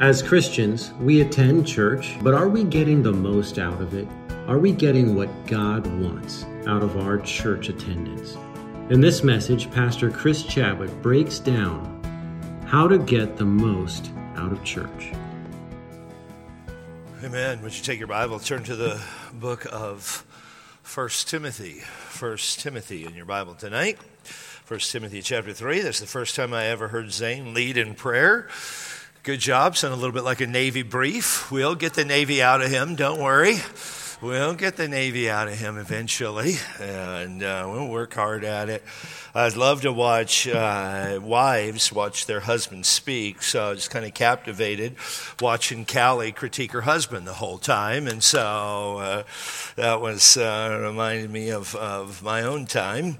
As Christians, we attend church, but are we getting the most out of it? Are we getting what God wants out of our church attendance? In this message, Pastor Chris Chadwick breaks down how to get the most out of church. Amen. Would you take your Bible, turn to the book of First Timothy. First Timothy in your Bible tonight. First Timothy chapter 3. That's the first time I ever heard Zane lead in prayer. Good job. Sound a little bit like a Navy brief. We'll get the Navy out of him. Don't worry. We'll get the Navy out of him eventually, and uh, we'll work hard at it. I'd love to watch uh, wives watch their husbands speak, so I was kind of captivated watching Callie critique her husband the whole time, and so uh, that was uh, reminded me of, of my own time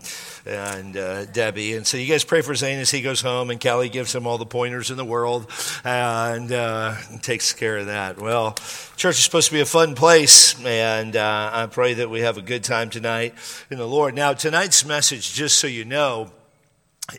and uh, Debbie. And so you guys pray for Zane as he goes home, and Callie gives him all the pointers in the world and uh, takes care of that. Well, church is supposed to be a fun place, and uh, I pray that we have a good time tonight in the Lord. Now, tonight's message, just so you know,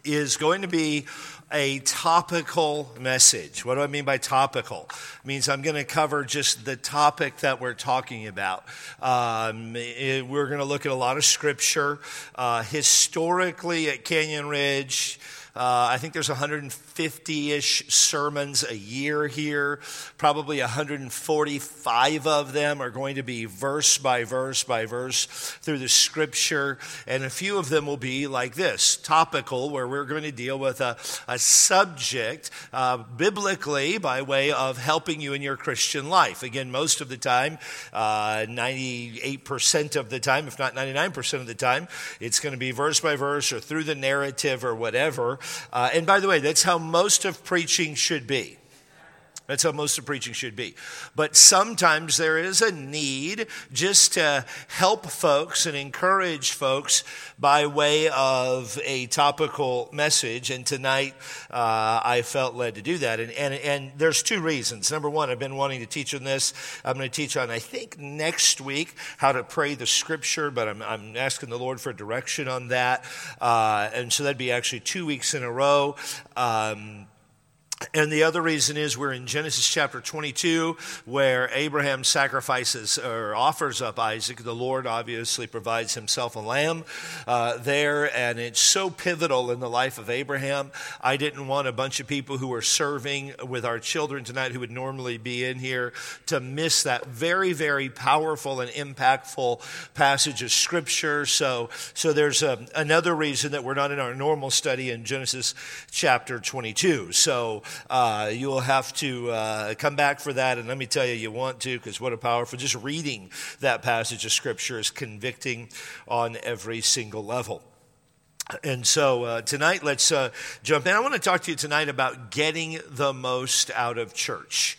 is going to be a topical message. What do I mean by topical? It means I'm going to cover just the topic that we're talking about. Um, it, we're going to look at a lot of scripture. Uh, historically, at Canyon Ridge, uh, I think there's 150 ish sermons a year here. Probably 145 of them are going to be verse by verse by verse through the scripture. And a few of them will be like this topical, where we're going to deal with a, a subject uh, biblically by way of helping you in your Christian life. Again, most of the time, uh, 98% of the time, if not 99% of the time, it's going to be verse by verse or through the narrative or whatever. Uh, and by the way, that's how most of preaching should be. That's how most of preaching should be. But sometimes there is a need just to help folks and encourage folks by way of a topical message. And tonight uh, I felt led to do that. And, and, and there's two reasons. Number one, I've been wanting to teach on this. I'm going to teach on, I think, next week how to pray the scripture, but I'm, I'm asking the Lord for direction on that. Uh, and so that'd be actually two weeks in a row. Um, and the other reason is we're in Genesis chapter 22, where Abraham sacrifices or offers up Isaac. The Lord obviously provides himself a lamb uh, there, and it's so pivotal in the life of Abraham. I didn't want a bunch of people who are serving with our children tonight who would normally be in here to miss that very, very powerful and impactful passage of Scripture. So, so there's a, another reason that we're not in our normal study in Genesis chapter 22. So, uh, you will have to uh, come back for that. And let me tell you, you want to, because what a powerful, just reading that passage of Scripture is convicting on every single level. And so uh, tonight, let's uh, jump in. I want to talk to you tonight about getting the most out of church.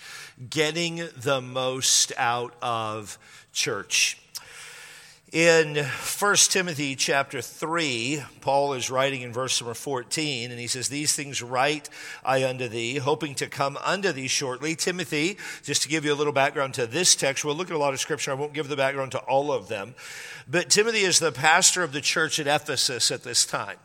Getting the most out of church. In 1 Timothy chapter 3, Paul is writing in verse number 14, and he says, These things write I unto thee, hoping to come unto thee shortly. Timothy, just to give you a little background to this text, we'll look at a lot of scripture. I won't give the background to all of them. But Timothy is the pastor of the church at Ephesus at this time.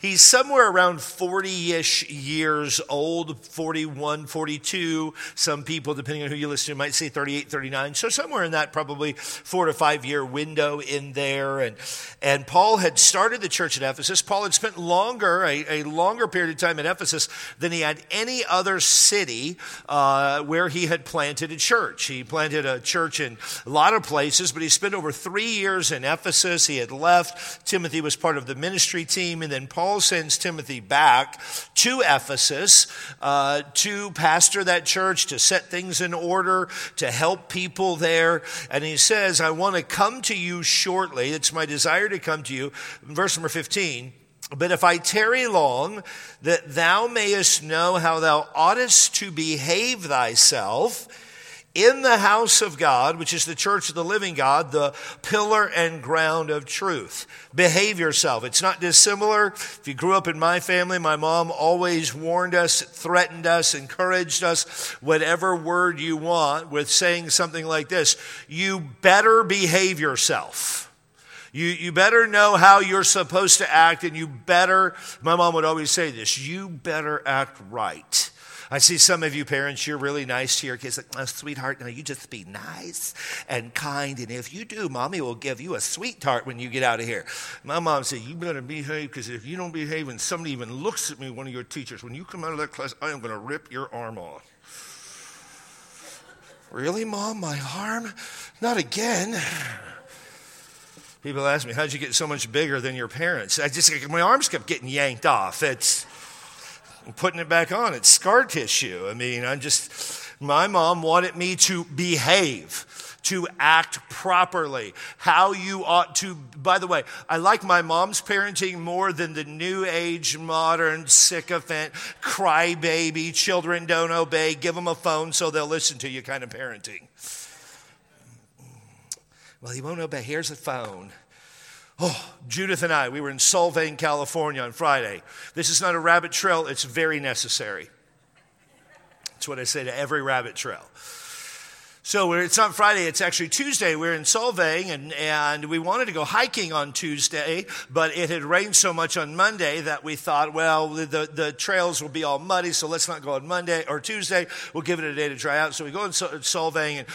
He's somewhere around 40 ish years old, 41, 42. Some people, depending on who you listen to, might say 38, 39. So somewhere in that probably four to five year window in there. And, and Paul had started the church at Ephesus. Paul had spent longer, a, a longer period of time at Ephesus than he had any other city uh, where he had planted a church. He planted a church in a lot of places, but he spent over three years in Ephesus. He had left. Timothy was part of the ministry team, and then Paul Paul sends Timothy back to Ephesus uh, to pastor that church, to set things in order, to help people there. And he says, I want to come to you shortly. It's my desire to come to you. Verse number 15. But if I tarry long, that thou mayest know how thou oughtest to behave thyself in the house of God, which is the church of the living God, the pillar and ground of truth. Behave yourself. It's not dissimilar. If you grew up in my family, my mom always warned us, threatened us, encouraged us, whatever word you want, with saying something like this You better behave yourself. You, you better know how you're supposed to act, and you better, my mom would always say this, you better act right. I see some of you parents, you're really nice to your kids. Like, oh, sweetheart, no, you just be nice and kind. And if you do, mommy will give you a sweet tart when you get out of here. My mom said, You better behave because if you don't behave and somebody even looks at me, one of your teachers, when you come out of that class, I am going to rip your arm off. really, mom? My arm? Not again. People ask me, How'd you get so much bigger than your parents? I just, my arms kept getting yanked off. It's putting it back on. It's scar tissue. I mean, I'm just, my mom wanted me to behave to act properly, how you ought to. By the way, I like my mom's parenting more than the new age, modern, sycophant, crybaby, children don't obey, give them a phone so they'll listen to you kind of parenting. Well, he won't obey. Here's a phone. Oh, Judith and I, we were in Solvang, California on Friday. This is not a rabbit trail, it's very necessary. That's what I say to every rabbit trail. So it's not Friday, it's actually Tuesday. We're in Solvang and, and we wanted to go hiking on Tuesday, but it had rained so much on Monday that we thought, well, the, the trails will be all muddy, so let's not go on Monday or Tuesday. We'll give it a day to dry out. So we go in Solvang and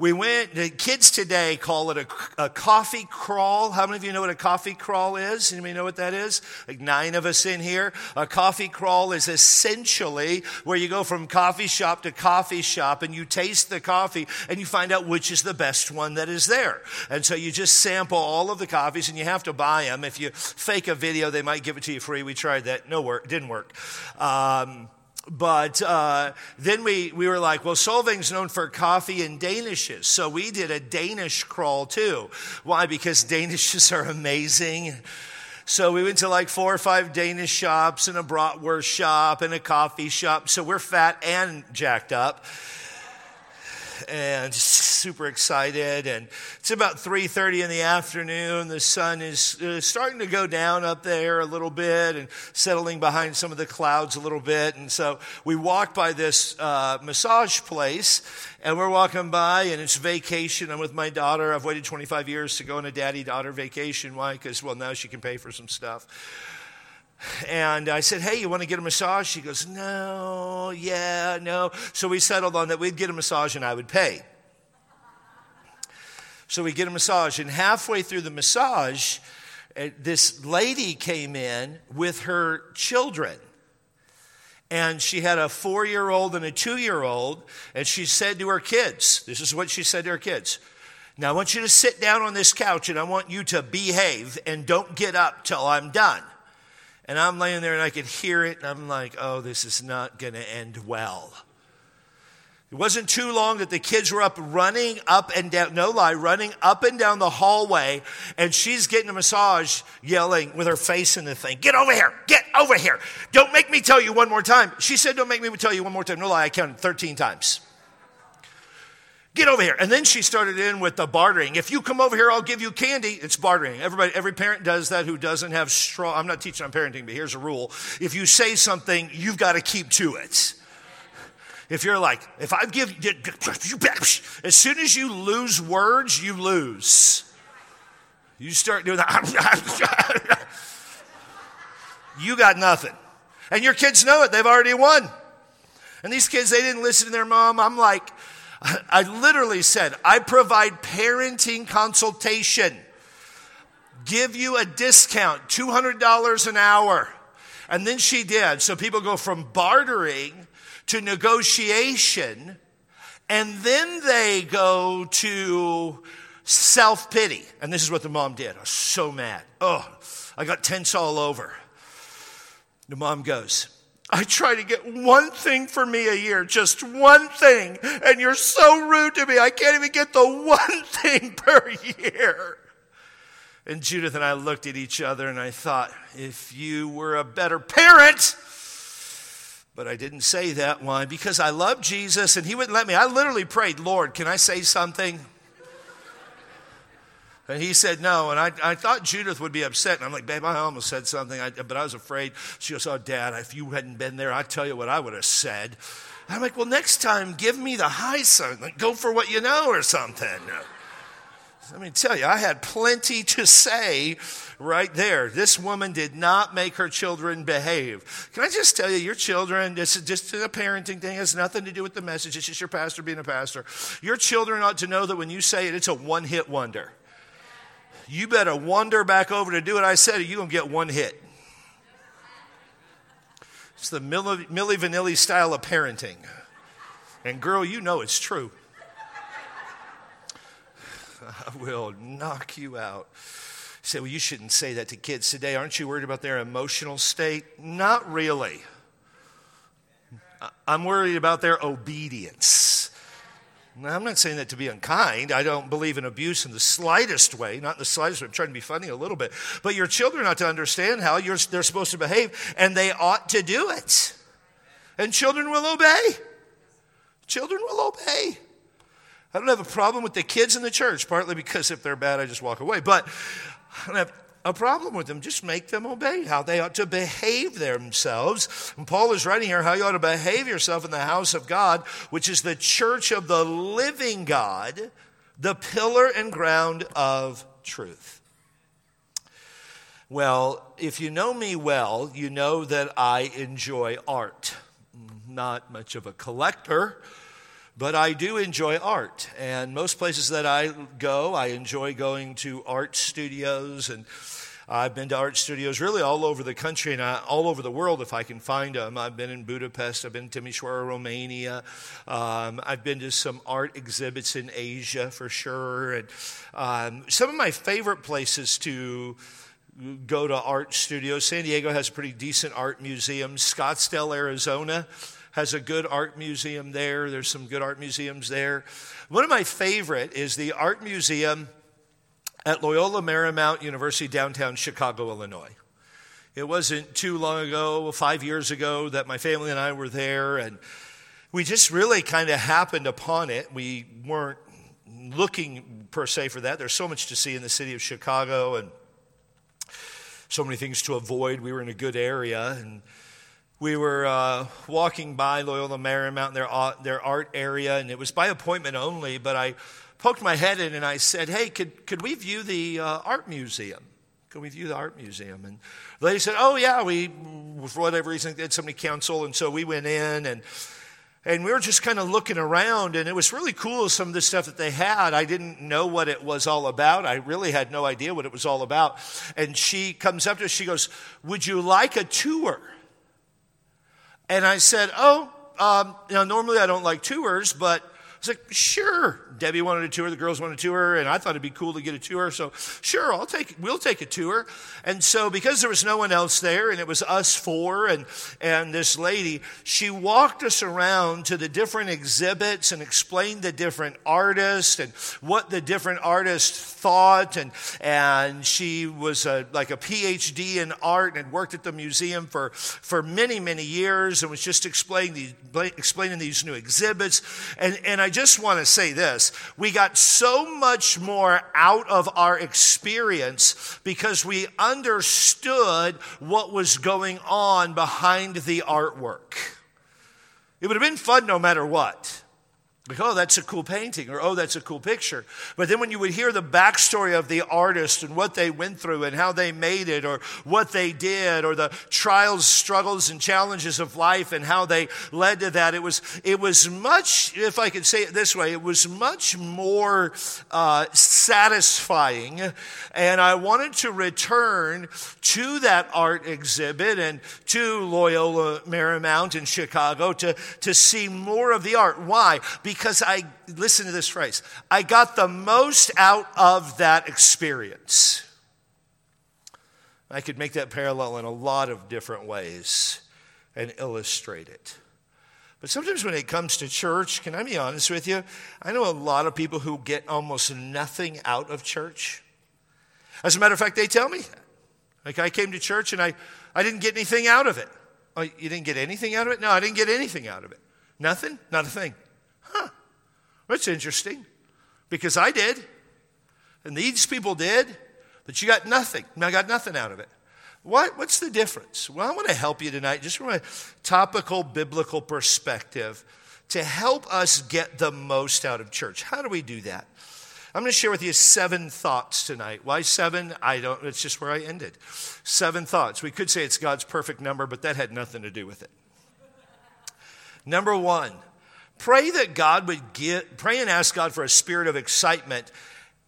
we went, the kids today call it a, a, coffee crawl. How many of you know what a coffee crawl is? Anybody know what that is? Like nine of us in here. A coffee crawl is essentially where you go from coffee shop to coffee shop and you taste the coffee and you find out which is the best one that is there. And so you just sample all of the coffees and you have to buy them. If you fake a video, they might give it to you free. We tried that. No work. Didn't work. Um, but uh, then we, we were like, well, Solvang's known for coffee and Danishes. So we did a Danish crawl too. Why? Because Danishes are amazing. So we went to like four or five Danish shops and a bratwurst shop and a coffee shop. So we're fat and jacked up and super excited. And it's about 3:30 in the afternoon. The sun is uh, starting to go down up there a little bit and settling behind some of the clouds a little bit. And so we walk by this uh, massage place, and we're walking by, and it's vacation. I'm with my daughter. I've waited 25 years to go on a daddy-daughter vacation. Why? Because well, now she can pay for some stuff. And I said, Hey, you want to get a massage? She goes, No, yeah, no. So we settled on that we'd get a massage and I would pay. So we get a massage, and halfway through the massage, eh, this lady came in with her children. And she had a four year old and a two year old, and she said to her kids, This is what she said to her kids. Now, I want you to sit down on this couch and I want you to behave and don't get up till I'm done. And I'm laying there and I could hear it, and I'm like, oh, this is not going to end well. It wasn't too long that the kids were up running up and down, no lie, running up and down the hallway, and she's getting a massage, yelling with her face in the thing, Get over here, get over here. Don't make me tell you one more time. She said, Don't make me tell you one more time. No lie, I counted 13 times. Get over here. And then she started in with the bartering. If you come over here, I'll give you candy. It's bartering. Everybody, every parent does that who doesn't have straw. I'm not teaching on parenting, but here's a rule. If you say something, you've got to keep to it. If you're like, if I give as soon as you lose words, you lose. You start doing that. you got nothing. And your kids know it. They've already won. And these kids, they didn't listen to their mom. I'm like, I literally said, I provide parenting consultation. Give you a discount, $200 an hour. And then she did. So people go from bartering to negotiation, and then they go to self pity. And this is what the mom did. I was so mad. Oh, I got tense all over. The mom goes, I try to get one thing for me a year, just one thing, and you're so rude to me. I can't even get the one thing per year. And Judith and I looked at each other and I thought, if you were a better parent, but I didn't say that. Why? Because I love Jesus and he wouldn't let me. I literally prayed, Lord, can I say something? And he said no. And I, I thought Judith would be upset. And I'm like, babe, I almost said something, I, but I was afraid. She goes, oh, Dad, if you hadn't been there, I'd tell you what I would have said. And I'm like, well, next time, give me the high sign. Like, go for what you know or something. Let me tell you, I had plenty to say right there. This woman did not make her children behave. Can I just tell you, your children, this is just a parenting thing, it has nothing to do with the message. It's just your pastor being a pastor. Your children ought to know that when you say it, it's a one hit wonder. You better wander back over to do what I said, or you're going to get one hit. It's the Milli, Milli Vanilli style of parenting. And girl, you know it's true. I will knock you out. You say, well, you shouldn't say that to kids today. Aren't you worried about their emotional state? Not really. I'm worried about their obedience. Now, I'm not saying that to be unkind. I don't believe in abuse in the slightest way, not in the slightest way. I'm trying to be funny a little bit. But your children ought to understand how they're supposed to behave, and they ought to do it. And children will obey. Children will obey. I don't have a problem with the kids in the church, partly because if they're bad, I just walk away. But I don't have a problem with them. Just make them obey how they ought to behave themselves. And Paul is writing here how you ought to behave yourself in the house of God, which is the church of the living God, the pillar and ground of truth. Well, if you know me well, you know that I enjoy art. Not much of a collector but I do enjoy art. And most places that I go, I enjoy going to art studios. And I've been to art studios really all over the country and I, all over the world if I can find them. I've been in Budapest, I've been to Timișoara, Romania. Um, I've been to some art exhibits in Asia for sure. And um, some of my favorite places to go to art studios, San Diego has a pretty decent art museum, Scottsdale, Arizona has a good art museum there. There's some good art museums there. One of my favorite is the art museum at Loyola Marymount University, downtown Chicago, Illinois. It wasn't too long ago, five years ago, that my family and I were there, and we just really kind of happened upon it. We weren't looking per se for that. There's so much to see in the city of Chicago and so many things to avoid. We were in a good area, and we were uh, walking by Loyola Marymount, their, their art area, and it was by appointment only, but I poked my head in and I said, Hey, could, could we view the uh, art museum? Could we view the art museum? And the lady said, Oh, yeah, we, for whatever reason, they had somebody counsel, and so we went in and and we were just kind of looking around, and it was really cool some of the stuff that they had. I didn't know what it was all about. I really had no idea what it was all about. And she comes up to us, she goes, Would you like a tour? And I said, Oh, um, you know, normally I don't like tours, but I was like, Sure. Debbie wanted a tour, the girls wanted a tour, and I thought it'd be cool to get a tour. So, sure, I'll take, we'll take a tour. And so, because there was no one else there, and it was us four and, and this lady, she walked us around to the different exhibits and explained the different artists and what the different artists thought. And, and she was a, like a PhD in art and had worked at the museum for, for many, many years and was just explaining these, explaining these new exhibits. And, and I just want to say this we got so much more out of our experience because we understood what was going on behind the artwork. It would have been fun no matter what. Like, oh, that's a cool painting, or oh, that's a cool picture. But then when you would hear the backstory of the artist and what they went through and how they made it, or what they did, or the trials, struggles, and challenges of life and how they led to that, it was, it was much, if I could say it this way, it was much more uh, satisfying. And I wanted to return to that art exhibit and to Loyola Marymount in Chicago to, to see more of the art. Why? Because because I, listen to this phrase, I got the most out of that experience. I could make that parallel in a lot of different ways and illustrate it. But sometimes when it comes to church, can I be honest with you? I know a lot of people who get almost nothing out of church. As a matter of fact, they tell me Like I came to church and I, I didn't get anything out of it. Oh, you didn't get anything out of it? No, I didn't get anything out of it. Nothing? Not a thing. That's interesting because I did, and these people did, but you got nothing. I got nothing out of it. What, what's the difference? Well, I want to help you tonight, just from a topical biblical perspective, to help us get the most out of church. How do we do that? I'm going to share with you seven thoughts tonight. Why seven? I don't, it's just where I ended. Seven thoughts. We could say it's God's perfect number, but that had nothing to do with it. Number one, pray that God would get, pray and ask God for a spirit of excitement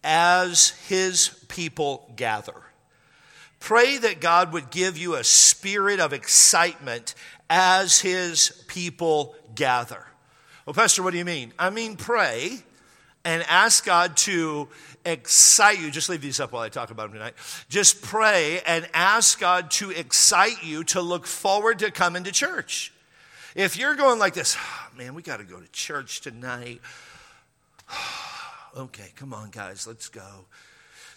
as his people gather. Pray that God would give you a spirit of excitement as his people gather. Well, Pastor, what do you mean? I mean, pray and ask God to excite you. Just leave these up while I talk about them tonight. Just pray and ask God to excite you to look forward to coming to church. If you're going like this, oh, man, we got to go to church tonight. okay, come on, guys, let's go.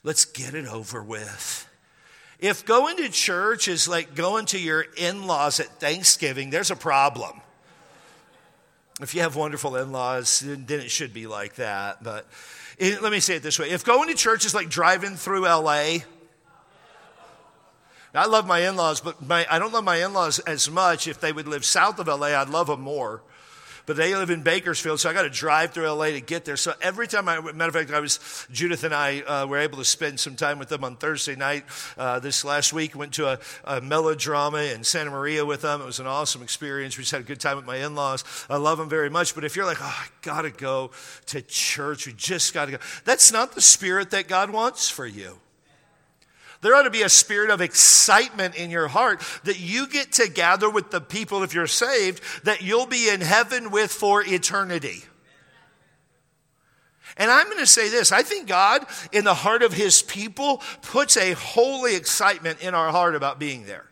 Let's get it over with. If going to church is like going to your in laws at Thanksgiving, there's a problem. If you have wonderful in laws, then it should be like that. But it, let me say it this way if going to church is like driving through LA, I love my in laws, but my, I don't love my in laws as much. If they would live south of LA, I'd love them more but they live in Bakersfield, so I got to drive through LA to get there. So every time I, matter of fact, I was, Judith and I uh, were able to spend some time with them on Thursday night uh, this last week. Went to a, a, melodrama in Santa Maria with them. It was an awesome experience. We just had a good time with my in laws. I love them very much. But if you're like, oh, I got to go to church, we just got to go, that's not the spirit that God wants for you. There ought to be a spirit of excitement in your heart that you get to gather with the people, if you're saved, that you'll be in heaven with for eternity. And I'm going to say this I think God, in the heart of his people, puts a holy excitement in our heart about being there.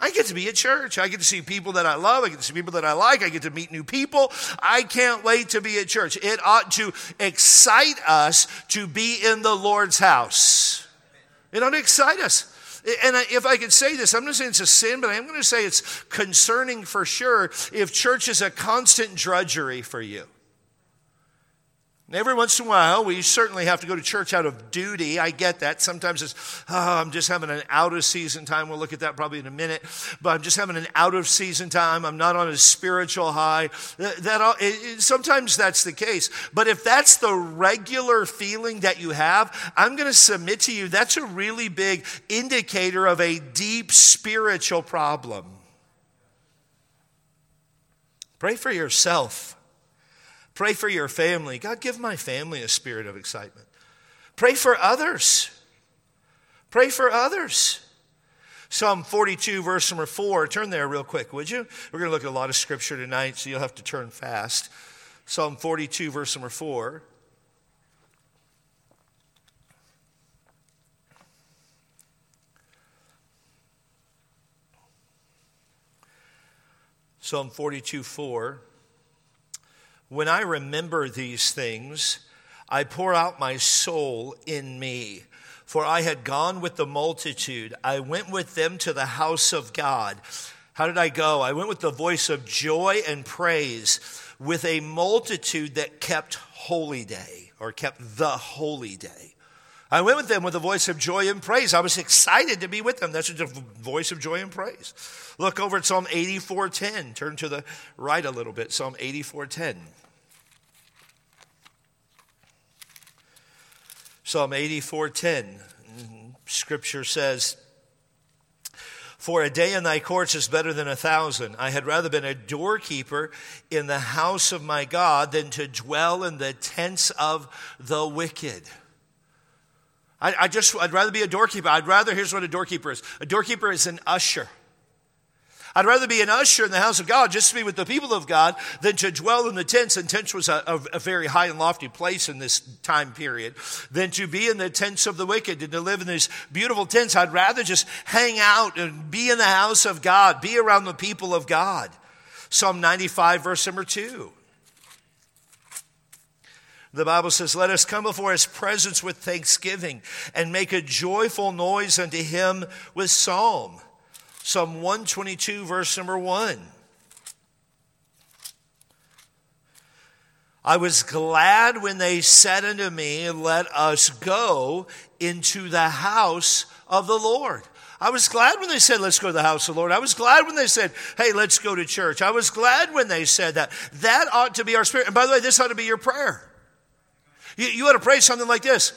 I get to be at church. I get to see people that I love. I get to see people that I like. I get to meet new people. I can't wait to be at church. It ought to excite us to be in the Lord's house. It ought to excite us. And if I could say this, I'm not saying it's a sin, but I'm going to say it's concerning for sure if church is a constant drudgery for you. Every once in a while, we certainly have to go to church out of duty. I get that. Sometimes it's, oh, I'm just having an out of season time. We'll look at that probably in a minute. But I'm just having an out of season time. I'm not on a spiritual high. That, that it, sometimes that's the case. But if that's the regular feeling that you have, I'm going to submit to you that's a really big indicator of a deep spiritual problem. Pray for yourself. Pray for your family. God, give my family a spirit of excitement. Pray for others. Pray for others. Psalm 42, verse number 4. Turn there real quick, would you? We're going to look at a lot of scripture tonight, so you'll have to turn fast. Psalm 42, verse number 4. Psalm 42, 4. When I remember these things, I pour out my soul in me. For I had gone with the multitude. I went with them to the house of God. How did I go? I went with the voice of joy and praise, with a multitude that kept holy day, or kept the holy day. I went with them with a voice of joy and praise. I was excited to be with them. That's a voice of joy and praise. Look over at Psalm 84:10. Turn to the right a little bit. Psalm 84:10. Psalm 84:10. Scripture says, "For a day in thy courts is better than a thousand. I had rather been a doorkeeper in the house of my God than to dwell in the tents of the wicked." I, I just, I'd rather be a doorkeeper. I'd rather, here's what a doorkeeper is a doorkeeper is an usher. I'd rather be an usher in the house of God, just to be with the people of God, than to dwell in the tents. And tents was a, a, a, very high and lofty place in this time period, than to be in the tents of the wicked and to live in these beautiful tents. I'd rather just hang out and be in the house of God, be around the people of God. Psalm 95, verse number 2. The Bible says, Let us come before his presence with thanksgiving and make a joyful noise unto him with psalm. Psalm 122, verse number 1. I was glad when they said unto me, Let us go into the house of the Lord. I was glad when they said, Let's go to the house of the Lord. I was glad when they said, Hey, let's go to church. I was glad when they said that. That ought to be our spirit. And by the way, this ought to be your prayer. You, you ought to pray something like this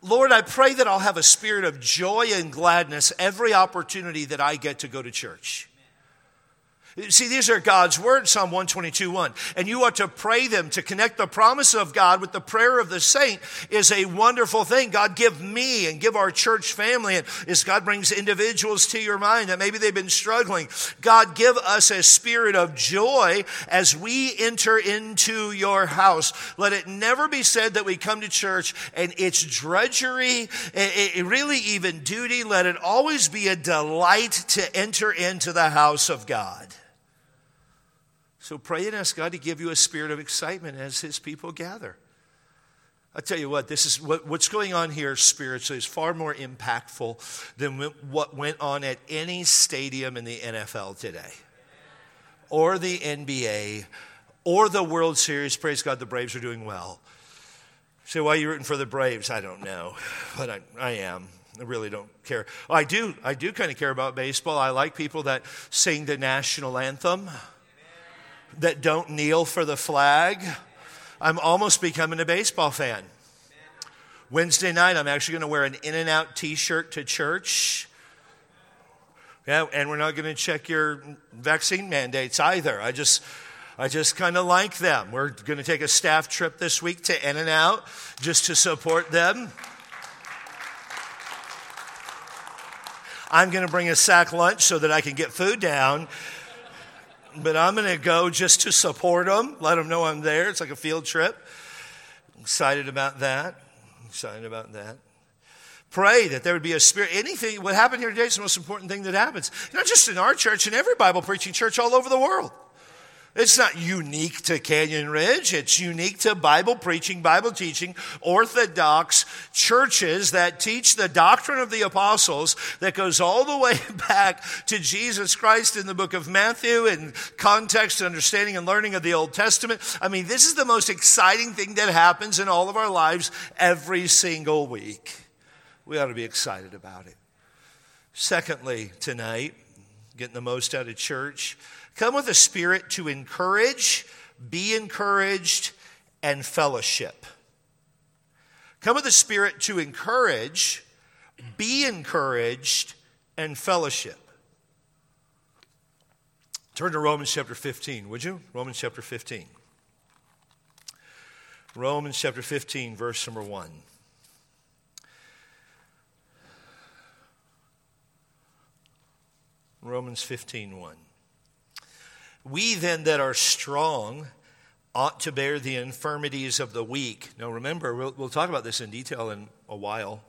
Lord, I pray that I'll have a spirit of joy and gladness every opportunity that I get to go to church. See, these are God's words, Psalm 122 1. And you ought to pray them to connect the promise of God with the prayer of the saint is a wonderful thing. God, give me and give our church family. And as God brings individuals to your mind that maybe they've been struggling, God, give us a spirit of joy as we enter into your house. Let it never be said that we come to church and it's drudgery, it really even duty. Let it always be a delight to enter into the house of God. So pray and ask God to give you a spirit of excitement as His people gather. I tell you what, this is what, what's going on here spiritually is far more impactful than what went on at any stadium in the NFL today, or the NBA, or the World Series. Praise God, the Braves are doing well. Say, why are you rooting for the Braves? I don't know, but I, I am. I really don't care. I do. I do kind of care about baseball. I like people that sing the national anthem that don't kneel for the flag. I'm almost becoming a baseball fan. Wednesday night, I'm actually going to wear an In and Out t shirt to church. Yeah, and we're not going to check your vaccine mandates either. I just. I just kind of like them. We're going to take a staff trip this week to In and Out just to support them. I'm going to bring a sack lunch so that I can get food down but I'm going to go just to support them, let them know I'm there. It's like a field trip. excited about that. excited about that. Pray that there would be a spirit. Anything, what happened here today is the most important thing that happens. Not just in our church, in every Bible preaching church all over the world. It's not unique to Canyon Ridge. It's unique to Bible preaching, Bible teaching, Orthodox churches that teach the doctrine of the apostles that goes all the way back to Jesus Christ in the book of Matthew and context, understanding, and learning of the Old Testament. I mean, this is the most exciting thing that happens in all of our lives every single week. We ought to be excited about it. Secondly, tonight, getting the most out of church Come with a spirit to encourage, be encouraged, and fellowship. Come with a spirit to encourage, be encouraged, and fellowship. Turn to Romans chapter 15, would you? Romans chapter 15. Romans chapter 15, verse number 1. Romans 15, 1. We then that are strong ought to bear the infirmities of the weak. Now remember, we'll, we'll talk about this in detail in a while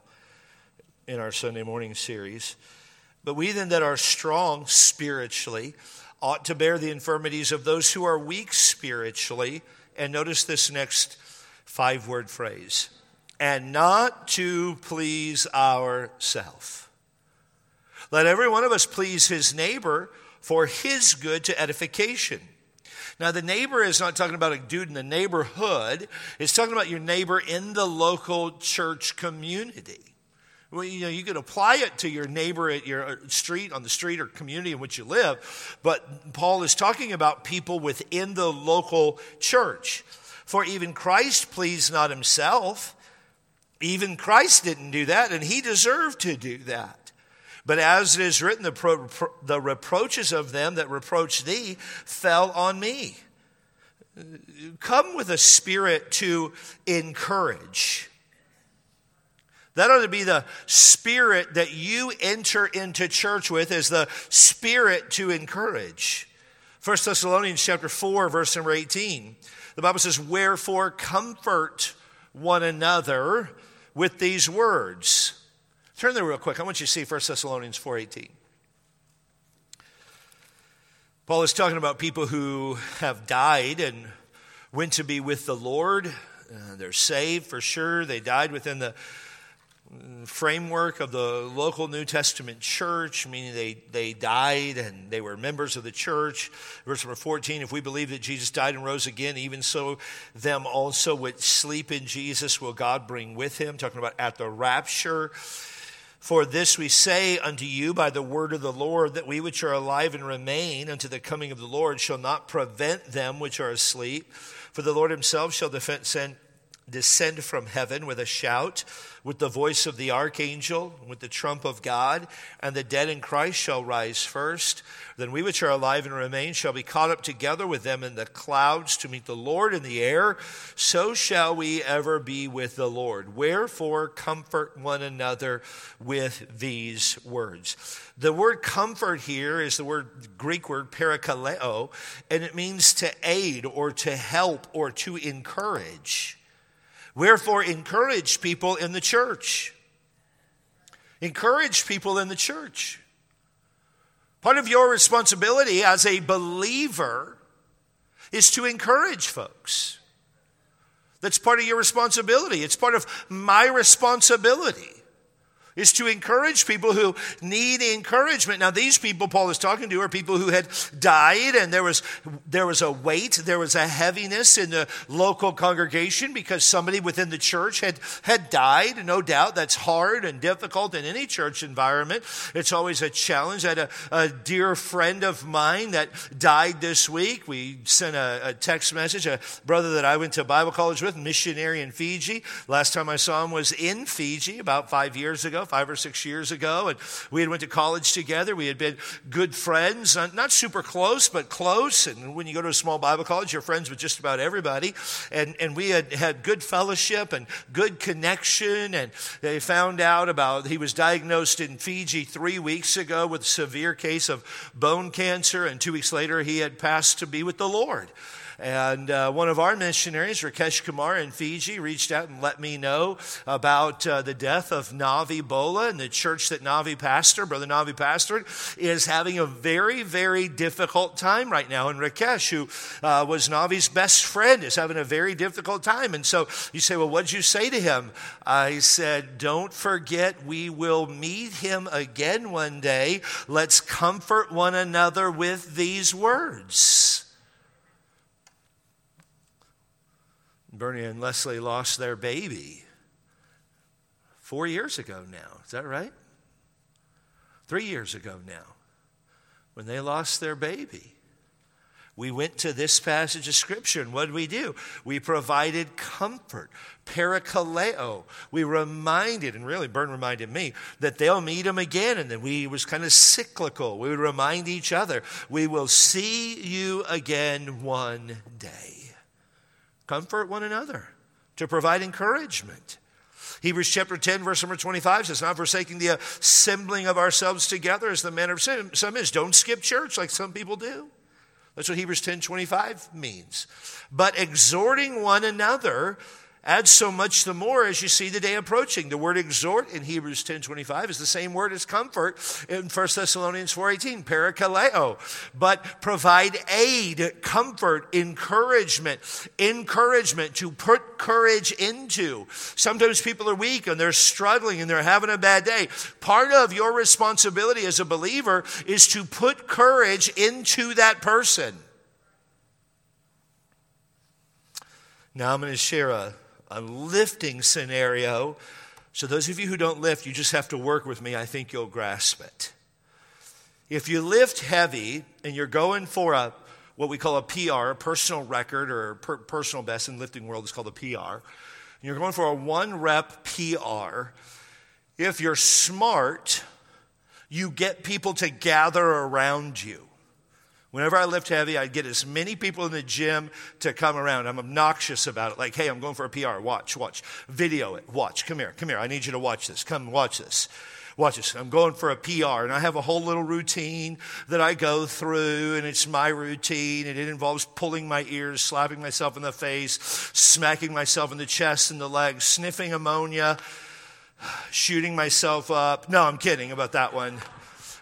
in our Sunday morning series. But we then that are strong spiritually ought to bear the infirmities of those who are weak spiritually. And notice this next five word phrase and not to please ourself. Let every one of us please his neighbor for his good to edification. Now, the neighbor is not talking about a dude in the neighborhood, it's talking about your neighbor in the local church community. Well, you know, you can apply it to your neighbor at your street, on the street or community in which you live, but Paul is talking about people within the local church. For even Christ pleased not himself. Even Christ didn't do that, and he deserved to do that. But as it is written, the, pro, pro, the reproaches of them that reproach thee fell on me. Come with a spirit to encourage. That ought to be the spirit that you enter into church with, is the spirit to encourage. 1 Thessalonians chapter 4, verse number 18. The Bible says, Wherefore comfort one another with these words. Turn there real quick. I want you to see 1 Thessalonians 4.18. Paul is talking about people who have died and went to be with the Lord. Uh, they're saved for sure. They died within the framework of the local New Testament church, meaning they, they died and they were members of the church. Verse number 14 if we believe that Jesus died and rose again, even so, them also which sleep in Jesus will God bring with him. Talking about at the rapture. For this we say unto you by the word of the Lord, that we which are alive and remain unto the coming of the Lord shall not prevent them which are asleep. For the Lord himself shall defend, send descend from heaven with a shout, with the voice of the archangel, with the trump of God, and the dead in Christ shall rise first. Then we which are alive and remain shall be caught up together with them in the clouds to meet the Lord in the air. So shall we ever be with the Lord. Wherefore, comfort one another with these words. The word comfort here is the word Greek word parakaleo, and it means to aid or to help or to encourage. Wherefore, encourage people in the church. Encourage people in the church. Part of your responsibility as a believer is to encourage folks. That's part of your responsibility. It's part of my responsibility is to encourage people who need encouragement. Now, these people Paul is talking to are people who had died, and there was, there was a weight, there was a heaviness in the local congregation because somebody within the church had, had died. No doubt that's hard and difficult in any church environment. It's always a challenge. I had a, a dear friend of mine that died this week. We sent a, a text message, a brother that I went to Bible college with, missionary in Fiji. Last time I saw him was in Fiji about five years ago five or six years ago, and we had went to college together. We had been good friends, not super close, but close. And when you go to a small Bible college, you're friends with just about everybody. And, and we had had good fellowship and good connection. And they found out about he was diagnosed in Fiji three weeks ago with a severe case of bone cancer, and two weeks later he had passed to be with the Lord. And uh, one of our missionaries, Rakesh Kumar in Fiji, reached out and let me know about uh, the death of Navi Bola and the church that Navi pastor, Brother Navi pastored, is having a very, very difficult time right now. And Rakesh, who uh, was Navi's best friend, is having a very difficult time. And so you say, well, what'd you say to him? I said, don't forget we will meet him again one day. Let's comfort one another with these words. Bernie and Leslie lost their baby four years ago now. Is that right? Three years ago now, when they lost their baby. We went to this passage of Scripture, and what did we do? We provided comfort, parakaleo. We reminded, and really, Bern reminded me, that they'll meet him again, and then we was kind of cyclical. We would remind each other, we will see you again one day comfort one another, to provide encouragement. Hebrews chapter 10, verse number 25 says, Not forsaking the assembling of ourselves together as the manner of some is. Don't skip church like some people do. That's what Hebrews 10 25 means. But exhorting one another adds so much the more as you see the day approaching. The word exhort in Hebrews 10:25 is the same word as comfort in 1 Thessalonians 4:18, parakaleo. But provide aid, comfort, encouragement, encouragement to put courage into. Sometimes people are weak and they're struggling and they're having a bad day. Part of your responsibility as a believer is to put courage into that person. Now I'm going to share a a lifting scenario. So, those of you who don't lift, you just have to work with me. I think you'll grasp it. If you lift heavy and you're going for a what we call a PR, a personal record or per, personal best in lifting world is called a PR. And you're going for a one rep PR. If you're smart, you get people to gather around you. Whenever I lift heavy, I'd get as many people in the gym to come around. I'm obnoxious about it. Like, hey, I'm going for a PR. Watch, watch. Video it. Watch. Come here. Come here. I need you to watch this. Come watch this. Watch this. I'm going for a PR, and I have a whole little routine that I go through, and it's my routine, and it involves pulling my ears, slapping myself in the face, smacking myself in the chest and the legs, sniffing ammonia, shooting myself up. No, I'm kidding about that one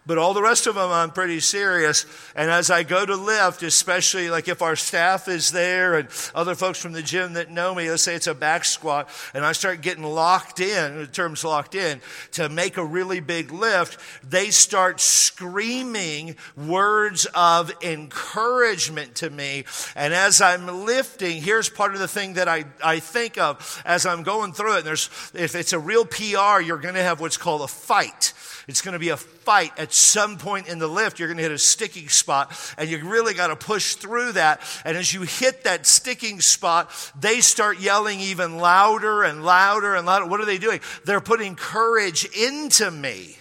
but all the rest of them I'm pretty serious. And as I go to lift, especially like if our staff is there and other folks from the gym that know me, let's say it's a back squat, and I start getting locked in, the term's locked in, to make a really big lift, they start screaming words of encouragement to me. And as I'm lifting, here's part of the thing that I, I think of as I'm going through it. And there's, if it's a real PR, you're going to have what's called a fight. It's going to be a fight at some point in the lift, you're going to hit a sticking spot, and you really got to push through that. And as you hit that sticking spot, they start yelling even louder and louder and louder. What are they doing? They're putting courage into me.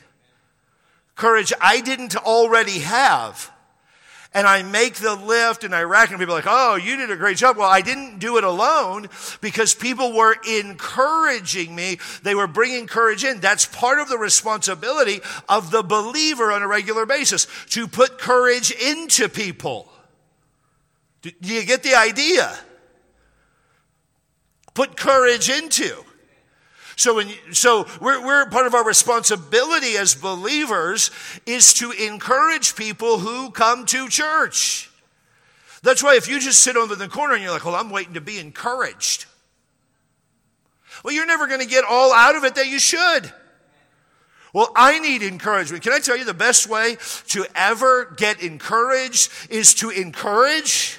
Courage I didn't already have and I make the lift and I rack and people are like, oh, you did a great job. Well, I didn't do it alone because people were encouraging me. They were bringing courage in. That's part of the responsibility of the believer on a regular basis to put courage into people. Do you get the idea? Put courage into. So, when, so we're, we're part of our responsibility as believers is to encourage people who come to church. That's why if you just sit over in the corner and you're like, well, I'm waiting to be encouraged. Well, you're never going to get all out of it that you should. Well, I need encouragement. Can I tell you the best way to ever get encouraged is to encourage?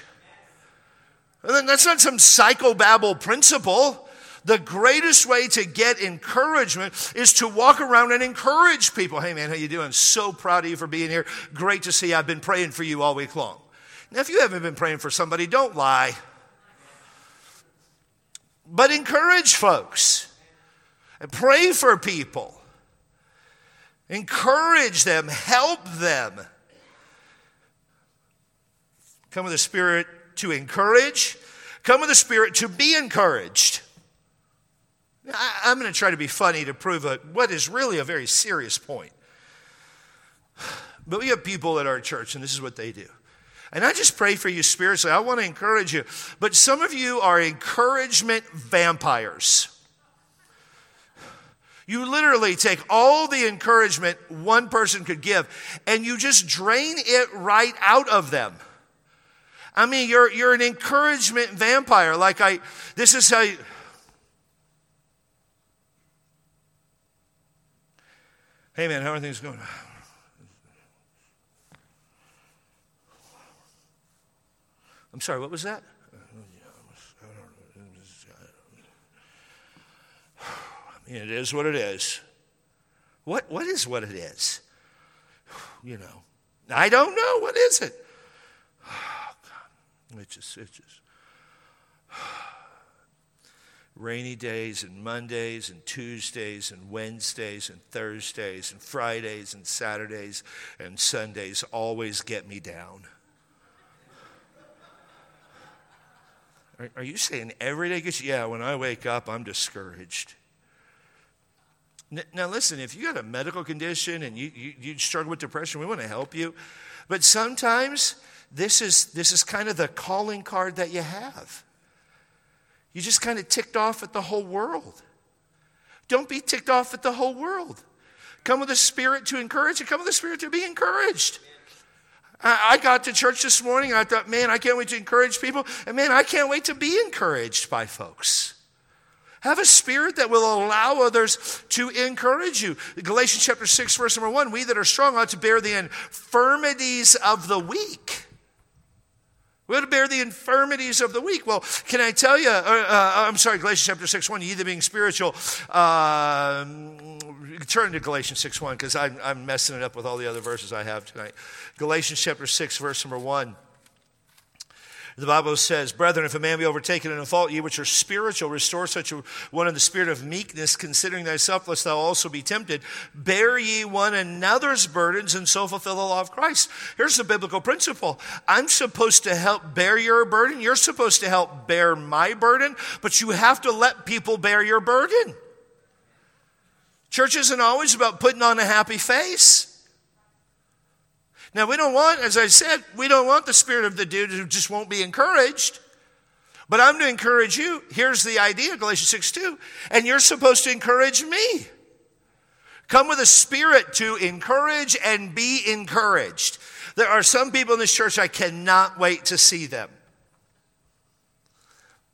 And that's not some psychobabble principle. The greatest way to get encouragement is to walk around and encourage people. Hey man, how you doing? So proud of you for being here. Great to see you. I've been praying for you all week long. Now, if you haven't been praying for somebody, don't lie. But encourage folks. And pray for people. Encourage them, help them. Come with the spirit to encourage, come with the spirit to be encouraged. I, am going to try to be funny to prove a, what is really a very serious point. But we have people at our church, and this is what they do. And I just pray for you spiritually. I want to encourage you. But some of you are encouragement vampires. You literally take all the encouragement one person could give and you just drain it right out of them. I mean, you're, you're an encouragement vampire. Like I, this is how you, Hey man, how are things going? I'm sorry, what was that? I mean, it is what it is. What, what is what it is? You know, I don't know. What is it? Oh, God. It just, it just rainy days and Mondays and Tuesdays and Wednesdays and Thursdays and Fridays and Saturdays and Sundays always get me down. Are, are you saying every day gets you? Yeah, when I wake up, I'm discouraged. Now, listen, if you got a medical condition and you, you, you struggle with depression, we want to help you. But sometimes this is, this is kind of the calling card that you have. You just kind of ticked off at the whole world. Don't be ticked off at the whole world. Come with the spirit to encourage and come with the spirit to be encouraged. I got to church this morning I thought, man, I can't wait to encourage people. And man, I can't wait to be encouraged by folks. Have a spirit that will allow others to encourage you. Galatians chapter 6, verse number 1 We that are strong ought to bear the infirmities of the weak we ought to bear the infirmities of the weak. Well, can I tell you, uh, uh, I'm sorry, Galatians chapter 6 1, ye that being spiritual, uh, turn to Galatians 6 1 because I'm, I'm messing it up with all the other verses I have tonight. Galatians chapter 6, verse number 1. The Bible says, Brethren, if a man be overtaken in a fault, ye which are spiritual, restore such a one in the spirit of meekness, considering thyself, lest thou also be tempted. Bear ye one another's burdens, and so fulfill the law of Christ. Here's the biblical principle I'm supposed to help bear your burden. You're supposed to help bear my burden, but you have to let people bear your burden. Church isn't always about putting on a happy face. Now, we don't want, as I said, we don't want the spirit of the dude who just won't be encouraged. But I'm to encourage you. Here's the idea, Galatians 6 2. And you're supposed to encourage me. Come with a spirit to encourage and be encouraged. There are some people in this church, I cannot wait to see them.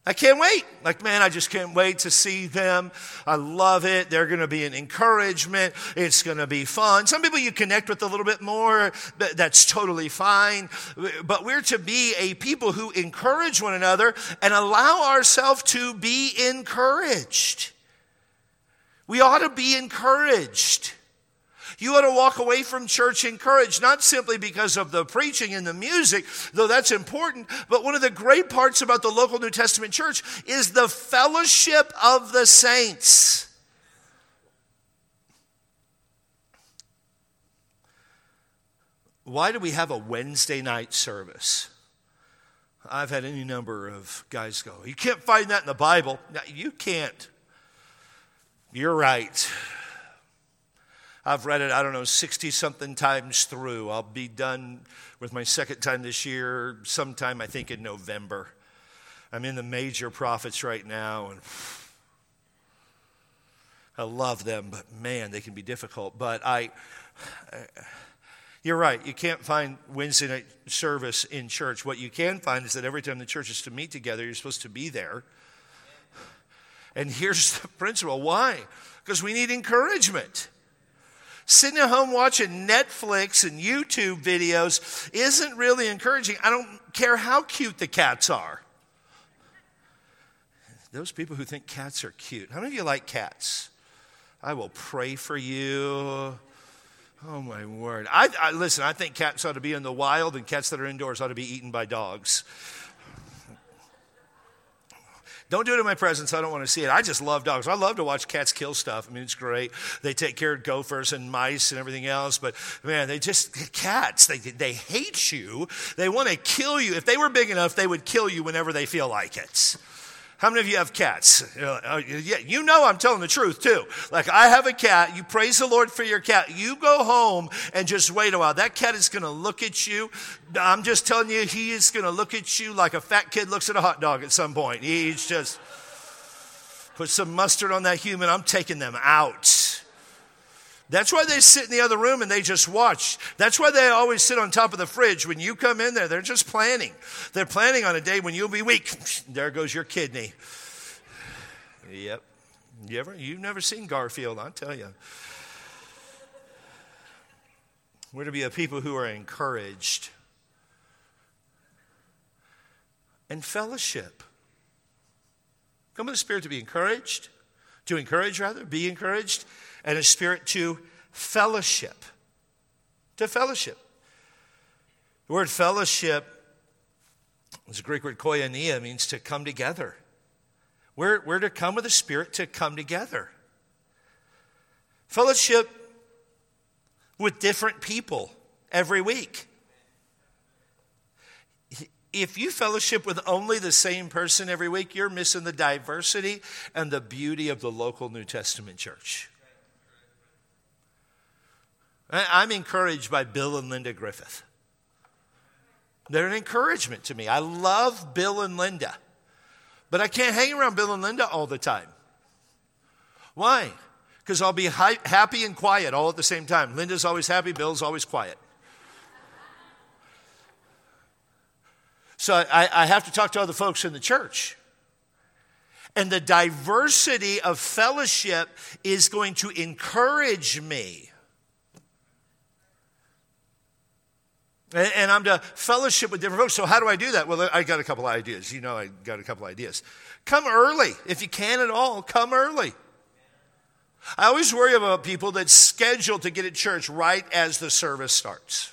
I can't wait. Like, man, I just can't wait to see them. I love it. They're going to be an encouragement. It's going to be fun. Some people you connect with a little bit more. That's totally fine. But we're to be a people who encourage one another and allow ourselves to be encouraged. We ought to be encouraged. You ought to walk away from church encouraged, not simply because of the preaching and the music, though that's important, but one of the great parts about the local New Testament church is the fellowship of the saints. Why do we have a Wednesday night service? I've had any number of guys go, You can't find that in the Bible. No, you can't. You're right. I've read it, I don't know, 60 something times through. I'll be done with my second time this year, sometime I think in November. I'm in the major prophets right now, and I love them, but man, they can be difficult. But I, you're right, you can't find Wednesday night service in church. What you can find is that every time the church is to meet together, you're supposed to be there. And here's the principle why? Because we need encouragement. Sitting at home watching Netflix and YouTube videos isn't really encouraging. I don't care how cute the cats are. Those people who think cats are cute, how many of you like cats? I will pray for you. Oh my word! I, I, listen. I think cats ought to be in the wild, and cats that are indoors ought to be eaten by dogs. Don't do it in my presence. I don't want to see it. I just love dogs. I love to watch cats kill stuff. I mean, it's great. They take care of gophers and mice and everything else. But man, they just, cats, they, they hate you. They want to kill you. If they were big enough, they would kill you whenever they feel like it. How many of you have cats? Uh, yeah, you know I'm telling the truth too. Like I have a cat. You praise the Lord for your cat. You go home and just wait a while. That cat is going to look at you. I'm just telling you, he is going to look at you like a fat kid looks at a hot dog at some point. He's just put some mustard on that human. I'm taking them out. That's why they sit in the other room and they just watch. That's why they always sit on top of the fridge. When you come in there, they're just planning. They're planning on a day when you'll be weak. There goes your kidney. Yep. You ever, you've never seen Garfield, I'll tell you. We're to be a people who are encouraged and fellowship. Come with the Spirit to be encouraged, to encourage rather, be encouraged, and a spirit to fellowship. To fellowship. The word fellowship is a Greek word koinonia, means to come together. We're, we're to come with a spirit to come together. Fellowship with different people every week. If you fellowship with only the same person every week, you're missing the diversity and the beauty of the local New Testament church. I'm encouraged by Bill and Linda Griffith. They're an encouragement to me. I love Bill and Linda, but I can't hang around Bill and Linda all the time. Why? Because I'll be hi- happy and quiet all at the same time. Linda's always happy, Bill's always quiet. So I, I have to talk to other folks in the church. And the diversity of fellowship is going to encourage me And I'm to fellowship with different folks. So, how do I do that? Well, I got a couple ideas. You know, I got a couple ideas. Come early. If you can at all, come early. I always worry about people that schedule to get at church right as the service starts.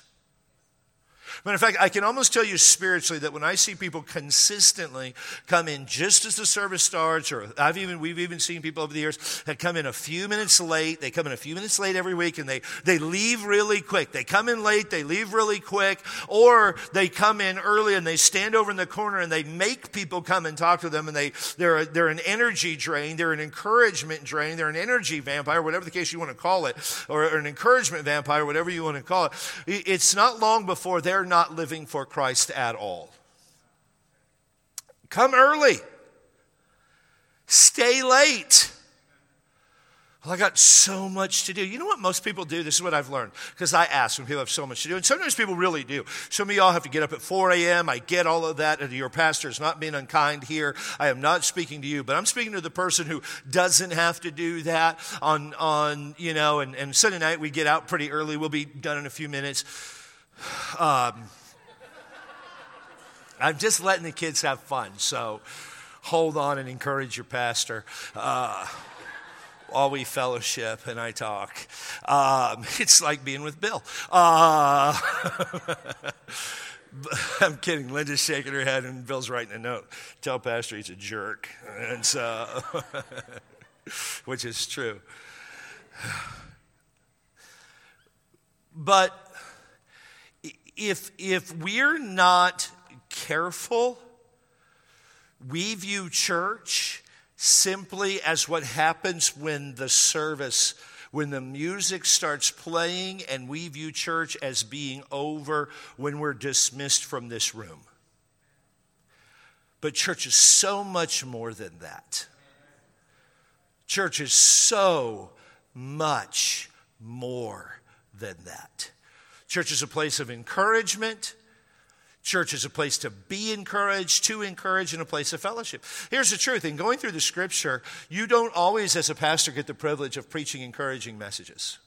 Matter of fact, I can almost tell you spiritually that when I see people consistently come in just as the service starts, or I've even we've even seen people over the years that come in a few minutes late. They come in a few minutes late every week, and they they leave really quick. They come in late, they leave really quick, or they come in early and they stand over in the corner and they make people come and talk to them, and they they're they're an energy drain, they're an encouragement drain, they're an energy vampire, whatever the case you want to call it, or, or an encouragement vampire, whatever you want to call it. It's not long before they're not living for Christ at all. Come early, stay late. Well, I got so much to do. You know what most people do? This is what I've learned because I ask when people have so much to do. And sometimes people really do. Some of y'all have to get up at 4 a.m. I get all of that. And your pastor is not being unkind here. I am not speaking to you, but I'm speaking to the person who doesn't have to do that on, on you know, and, and Sunday night we get out pretty early. We'll be done in a few minutes. Um, I'm just letting the kids have fun, so hold on and encourage your pastor. Uh, while we fellowship and I talk. Um, it's like being with Bill. Uh, I'm kidding. Linda's shaking her head, and Bill's writing a note. Tell Pastor he's a jerk. And so, which is true. But if, if we're not careful, we view church simply as what happens when the service, when the music starts playing, and we view church as being over when we're dismissed from this room. But church is so much more than that. Church is so much more than that. Church is a place of encouragement. Church is a place to be encouraged, to encourage, and a place of fellowship. Here's the truth in going through the scripture, you don't always, as a pastor, get the privilege of preaching encouraging messages.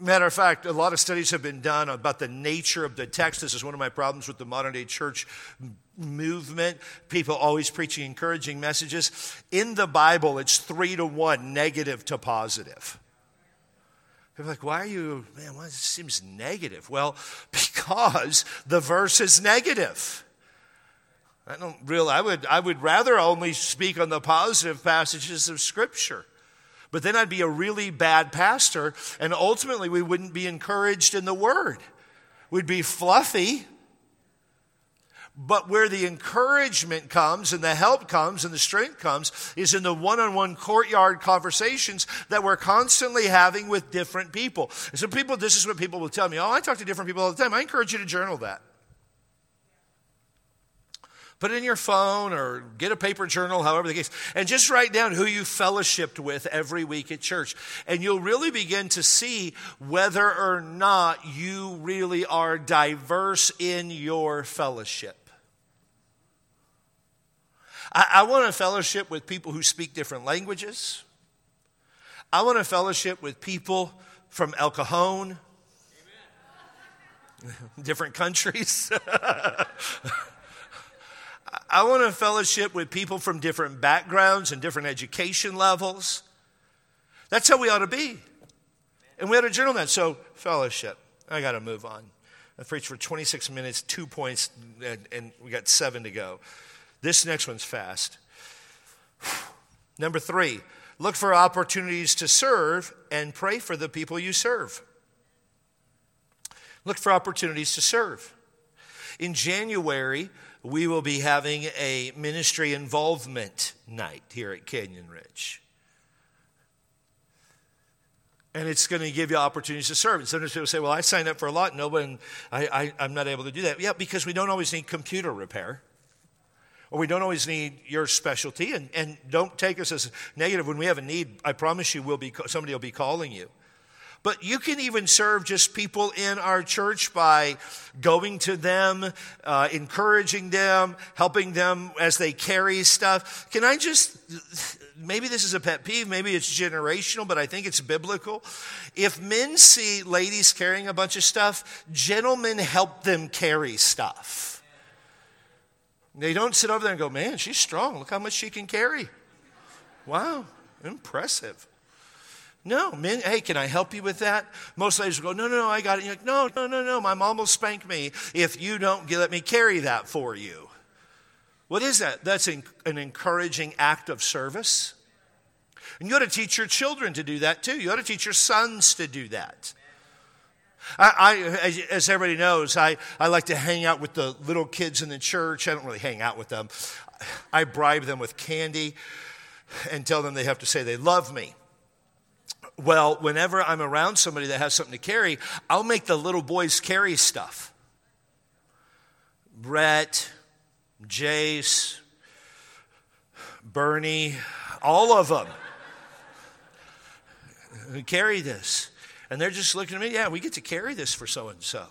Matter of fact, a lot of studies have been done about the nature of the text. This is one of my problems with the modern day church movement. People always preaching encouraging messages. In the Bible, it's three to one, negative to positive. They're like, why are you, man, why, it seems negative? Well, because the verse is negative. I don't really, I would, I would rather only speak on the positive passages of Scripture. But then I'd be a really bad pastor, and ultimately we wouldn't be encouraged in the Word. We'd be fluffy but where the encouragement comes and the help comes and the strength comes is in the one on one courtyard conversations that we're constantly having with different people. And so, people, this is what people will tell me oh, I talk to different people all the time. I encourage you to journal that. Put it in your phone or get a paper journal, however the case, and just write down who you fellowshipped with every week at church. And you'll really begin to see whether or not you really are diverse in your fellowship. I, I want a fellowship with people who speak different languages. I want a fellowship with people from El Cajon, different countries. I want a fellowship with people from different backgrounds and different education levels. That's how we ought to be. And we ought to journal that. So, fellowship. I got to move on. I preached for 26 minutes, two points, and, and we got seven to go. This next one's fast. Number three, look for opportunities to serve and pray for the people you serve. Look for opportunities to serve. In January, we will be having a ministry involvement night here at Canyon Ridge. And it's going to give you opportunities to serve. And sometimes people say, Well, I signed up for a lot, no one, I, I, I'm not able to do that. Yeah, because we don't always need computer repair or we don't always need your specialty. And, and don't take us as negative. When we have a need, I promise you, will be, somebody will be calling you. But you can even serve just people in our church by going to them, uh, encouraging them, helping them as they carry stuff. Can I just, maybe this is a pet peeve, maybe it's generational, but I think it's biblical. If men see ladies carrying a bunch of stuff, gentlemen help them carry stuff. They don't sit over there and go, man, she's strong. Look how much she can carry. Wow, impressive. No, men, hey, can I help you with that? Most ladies will go, no, no, no, I got it. You're like, no, no, no, no, my mom will spank me if you don't let me carry that for you. What is that? That's an encouraging act of service. And you ought to teach your children to do that too. You ought to teach your sons to do that. I, I, as everybody knows, I, I like to hang out with the little kids in the church. I don't really hang out with them. I bribe them with candy and tell them they have to say they love me. Well, whenever I'm around somebody that has something to carry, I'll make the little boys carry stuff. Brett, Jace, Bernie, all of them carry this. And they're just looking at me, yeah, we get to carry this for so and so.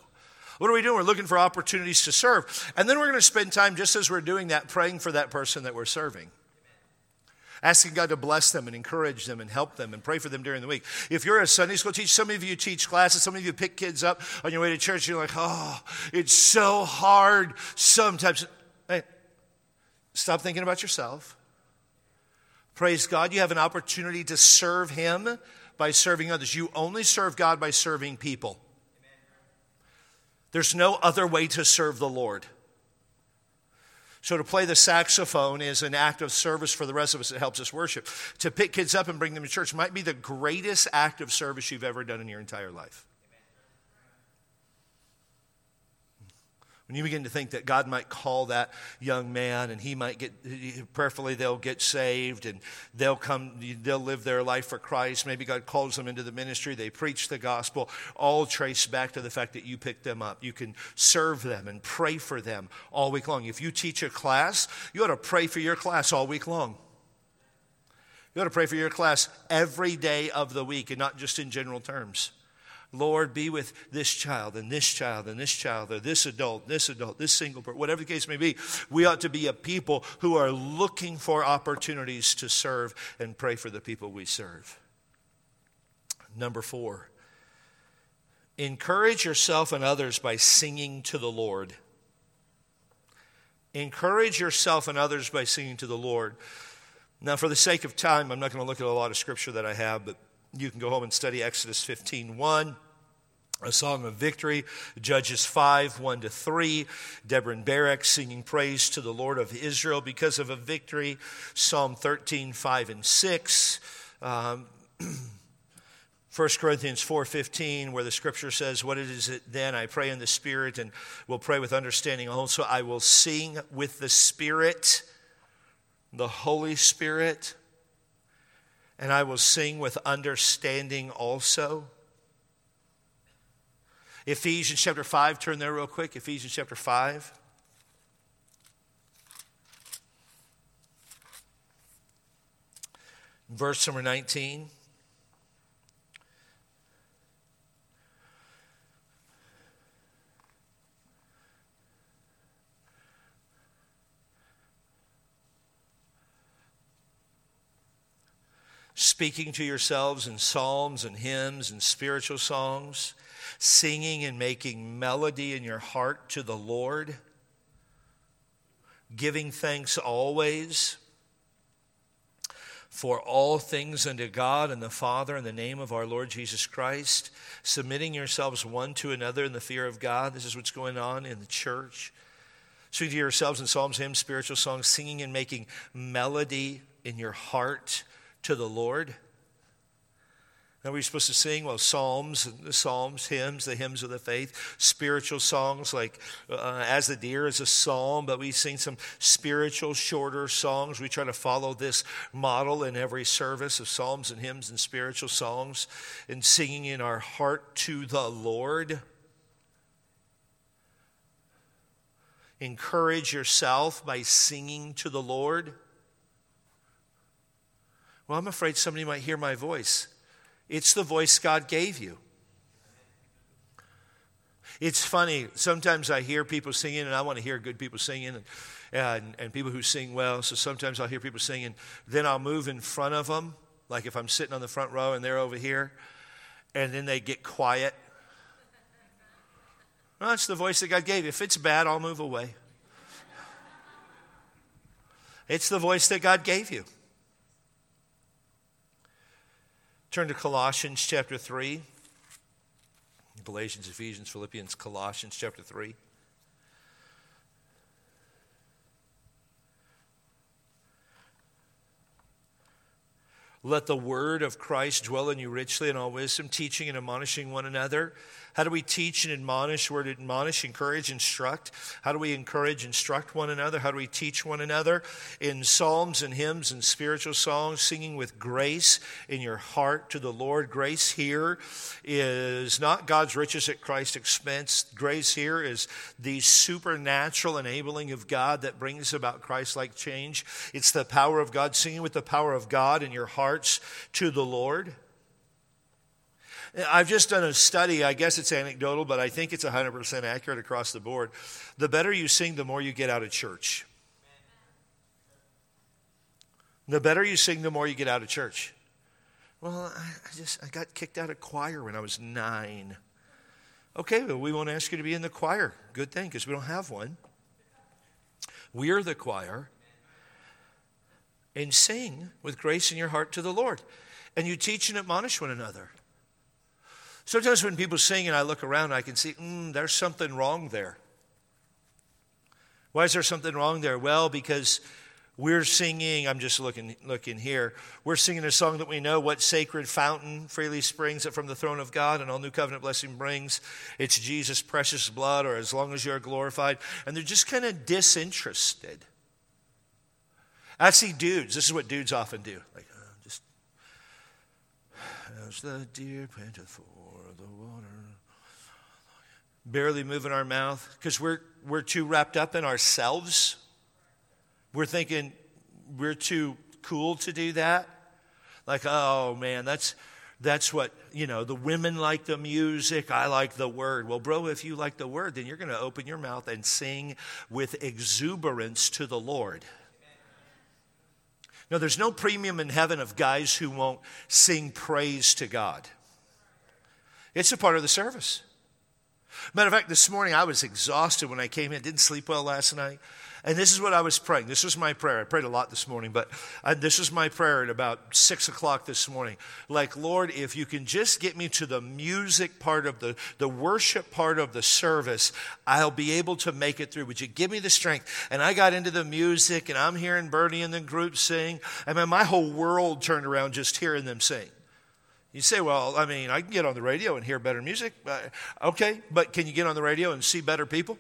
What are we doing? We're looking for opportunities to serve. And then we're going to spend time, just as we're doing that, praying for that person that we're serving. Asking God to bless them and encourage them and help them and pray for them during the week. If you're a Sunday school teacher, some of you teach classes, some of you pick kids up on your way to church, you're like, oh, it's so hard sometimes. Hey, stop thinking about yourself. Praise God, you have an opportunity to serve Him by serving others. You only serve God by serving people. There's no other way to serve the Lord. So, to play the saxophone is an act of service for the rest of us that helps us worship. To pick kids up and bring them to church might be the greatest act of service you've ever done in your entire life. When you begin to think that God might call that young man and he might get, prayerfully, they'll get saved and they'll come, they'll live their life for Christ. Maybe God calls them into the ministry. They preach the gospel, all traced back to the fact that you picked them up. You can serve them and pray for them all week long. If you teach a class, you ought to pray for your class all week long. You ought to pray for your class every day of the week and not just in general terms. Lord, be with this child and this child and this child or this adult, this adult, this single person, whatever the case may be. We ought to be a people who are looking for opportunities to serve and pray for the people we serve. Number four, encourage yourself and others by singing to the Lord. Encourage yourself and others by singing to the Lord. Now, for the sake of time, I'm not going to look at a lot of scripture that I have, but you can go home and study Exodus 15 1 a song of victory, Judges 5, 1 to 3, Deborah and Barak singing praise to the Lord of Israel because of a victory, Psalm 13, 5 and 6, um, 1 Corinthians 4:15 where the scripture says what it is then? I pray in the spirit and will pray with understanding also. I will sing with the spirit the Holy Spirit and I will sing with understanding also. Ephesians chapter 5, turn there real quick. Ephesians chapter 5. Verse number 19. Speaking to yourselves in psalms and hymns and spiritual songs, singing and making melody in your heart to the Lord, giving thanks always for all things unto God and the Father in the name of our Lord Jesus Christ, submitting yourselves one to another in the fear of God. This is what's going on in the church. Speaking to yourselves in psalms, hymns, spiritual songs, singing and making melody in your heart to the Lord. Now we're supposed to sing well psalms, the psalms, hymns, the hymns of the faith, spiritual songs like uh, "As the Deer" is a psalm, but we sing some spiritual, shorter songs. We try to follow this model in every service of psalms and hymns and spiritual songs, and singing in our heart to the Lord. Encourage yourself by singing to the Lord. Well, I'm afraid somebody might hear my voice. It's the voice God gave you. It's funny. Sometimes I hear people singing, and I want to hear good people singing, and, and, and, people who sing well. So sometimes I'll hear people singing. Then I'll move in front of them, like if I'm sitting on the front row and they're over here, and then they get quiet. Well, it's the voice that God gave you. If it's bad, I'll move away. It's the voice that God gave you. Turn to Colossians chapter 3. Galatians, Ephesians, Philippians, Colossians chapter 3. Let the word of Christ dwell in you richly in all wisdom, teaching and admonishing one another how do we teach and admonish? Where to admonish, encourage, instruct. How do we encourage, instruct one another? How do we teach one another? In psalms and hymns and spiritual songs, singing with grace in your heart to the Lord. Grace here is not God's riches at Christ's expense. Grace here is the supernatural enabling of God that brings about Christ like change. It's the power of God, singing with the power of God in your hearts to the Lord. I've just done a study. I guess it's anecdotal, but I think it's 100% accurate across the board. The better you sing, the more you get out of church. The better you sing, the more you get out of church. Well, I just I got kicked out of choir when I was nine. Okay, well, we won't ask you to be in the choir. Good thing, because we don't have one. We're the choir. and sing with grace in your heart to the Lord. And you teach and admonish one another. Sometimes when people sing and I look around, I can see, mm, there's something wrong there. Why is there something wrong there? Well, because we're singing, I'm just looking, looking here, we're singing a song that we know what sacred fountain freely springs from the throne of God and all new covenant blessing brings. It's Jesus' precious blood, or as long as you're glorified. And they're just kind of disinterested. I see dudes, this is what dudes often do. Like, uh, just, as the deer panteth for barely moving our mouth because we're, we're too wrapped up in ourselves. We're thinking we're too cool to do that. Like, oh man, that's, that's what, you know, the women like the music, I like the word. Well, bro, if you like the word, then you're going to open your mouth and sing with exuberance to the Lord. No, there's no premium in heaven of guys who won't sing praise to God. It's a part of the service. Matter of fact, this morning I was exhausted when I came in, didn't sleep well last night. And this is what I was praying. This was my prayer. I prayed a lot this morning, but I, this was my prayer at about six o'clock this morning. Like, Lord, if you can just get me to the music part of the, the worship part of the service, I'll be able to make it through. Would you give me the strength? And I got into the music, and I'm hearing Bernie and the group sing. I mean, my whole world turned around just hearing them sing. You say, well, I mean, I can get on the radio and hear better music. Okay, but can you get on the radio and see better people?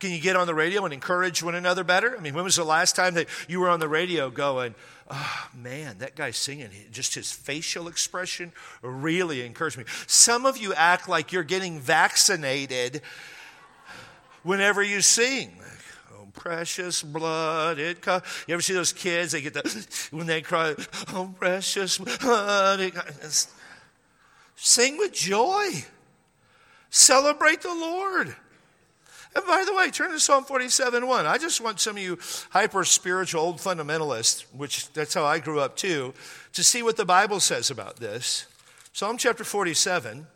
Can you get on the radio and encourage one another better? I mean, when was the last time that you were on the radio going, oh man, that guy's singing, just his facial expression really encouraged me. Some of you act like you're getting vaccinated whenever you sing precious blood. It. You ever see those kids? They get the, when they cry, oh, precious blood. It, sing with joy. Celebrate the Lord. And by the way, turn to Psalm 47 1. I just want some of you hyper spiritual old fundamentalists, which that's how I grew up too, to see what the Bible says about this. Psalm chapter 47.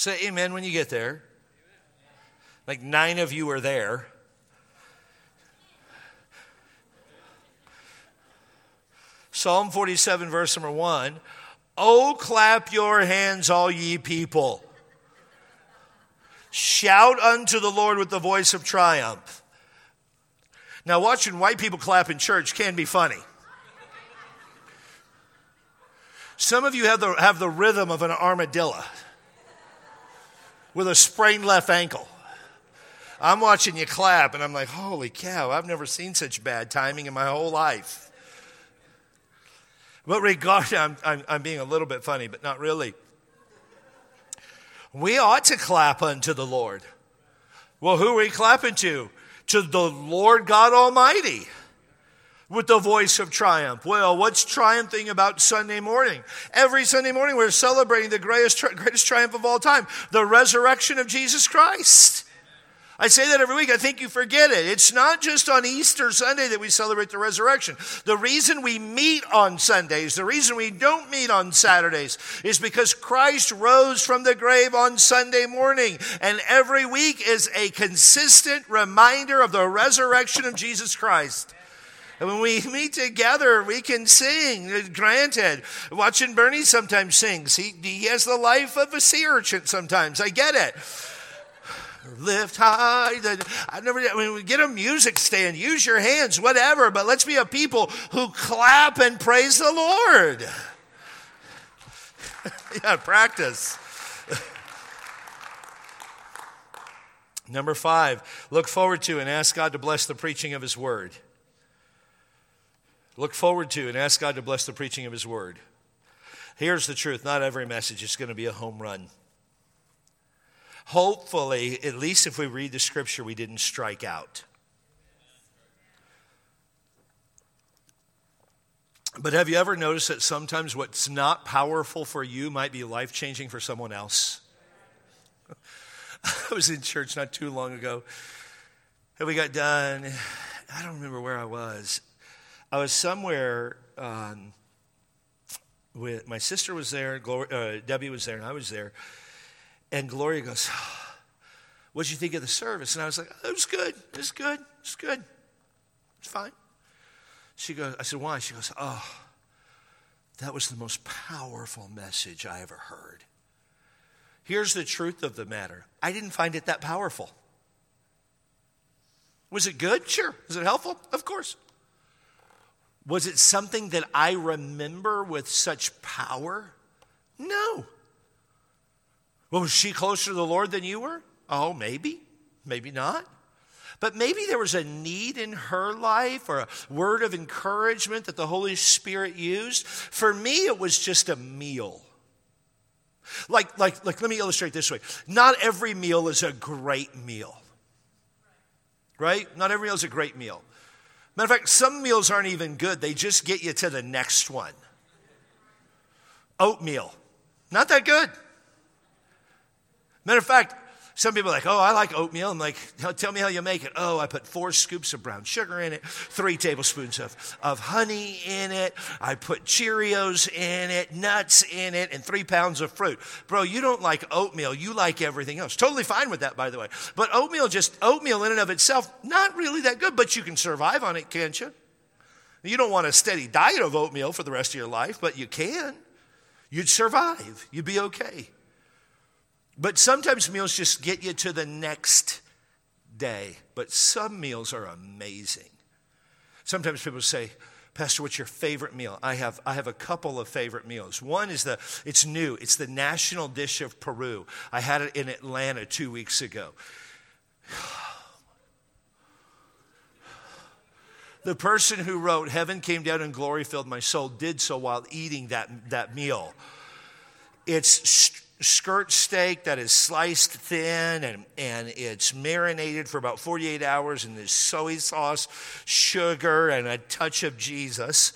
Say amen when you get there. Like nine of you are there. Psalm 47, verse number one. Oh, clap your hands, all ye people. Shout unto the Lord with the voice of triumph. Now, watching white people clap in church can be funny. Some of you have the, have the rhythm of an armadillo with a sprained left ankle. I'm watching you clap, and I'm like, holy cow, I've never seen such bad timing in my whole life. But regard, I'm, I'm, I'm being a little bit funny, but not really. We ought to clap unto the Lord. Well, who are we clapping to? To the Lord God Almighty with the voice of triumph. Well, what's triumphing about Sunday morning? Every Sunday morning, we're celebrating the greatest, greatest triumph of all time the resurrection of Jesus Christ. I say that every week. I think you forget it. It's not just on Easter Sunday that we celebrate the resurrection. The reason we meet on Sundays, the reason we don't meet on Saturdays, is because Christ rose from the grave on Sunday morning. And every week is a consistent reminder of the resurrection of Jesus Christ. And when we meet together, we can sing. Granted, watching Bernie sometimes sings. He, he has the life of a sea urchin sometimes. I get it. Lift high. I never. I mean, get a music stand. Use your hands, whatever. But let's be a people who clap and praise the Lord. yeah, practice. Number five, look forward to and ask God to bless the preaching of His Word look forward to and ask God to bless the preaching of His Word. Here's the truth not every message is going to be a home run. Hopefully, at least if we read the scripture, we didn't strike out. But have you ever noticed that sometimes what's not powerful for you might be life changing for someone else? I was in church not too long ago, and we got done. I don't remember where I was. I was somewhere um, with my sister was there, Gloria, uh, Debbie was there, and I was there. And Gloria goes, "What did you think of the service? And I was like, It was good. It was good. It was good. It's fine. She goes, I said, Why? She goes, Oh, that was the most powerful message I ever heard. Here's the truth of the matter I didn't find it that powerful. Was it good? Sure. Was it helpful? Of course. Was it something that I remember with such power? No. Well, was she closer to the Lord than you were? Oh, maybe. Maybe not. But maybe there was a need in her life or a word of encouragement that the Holy Spirit used. For me, it was just a meal. Like, like, like, let me illustrate this way. Not every meal is a great meal. Right? Not every meal is a great meal. Matter of fact, some meals aren't even good, they just get you to the next one. Oatmeal, not that good. Matter of fact, some people are like, oh, I like oatmeal. I'm like, tell me how you make it. Oh, I put four scoops of brown sugar in it, three tablespoons of, of honey in it. I put Cheerios in it, nuts in it, and three pounds of fruit. Bro, you don't like oatmeal. You like everything else. Totally fine with that, by the way. But oatmeal, just oatmeal in and of itself, not really that good, but you can survive on it, can't you? You don't want a steady diet of oatmeal for the rest of your life, but you can. You'd survive. You'd be okay. But sometimes meals just get you to the next day. But some meals are amazing. Sometimes people say, Pastor, what's your favorite meal? I have, I have a couple of favorite meals. One is the, it's new, it's the national dish of Peru. I had it in Atlanta two weeks ago. The person who wrote, Heaven came down and glory filled my soul, did so while eating that, that meal. It's skirt steak that is sliced thin and, and it's marinated for about 48 hours in this soy sauce, sugar, and a touch of Jesus.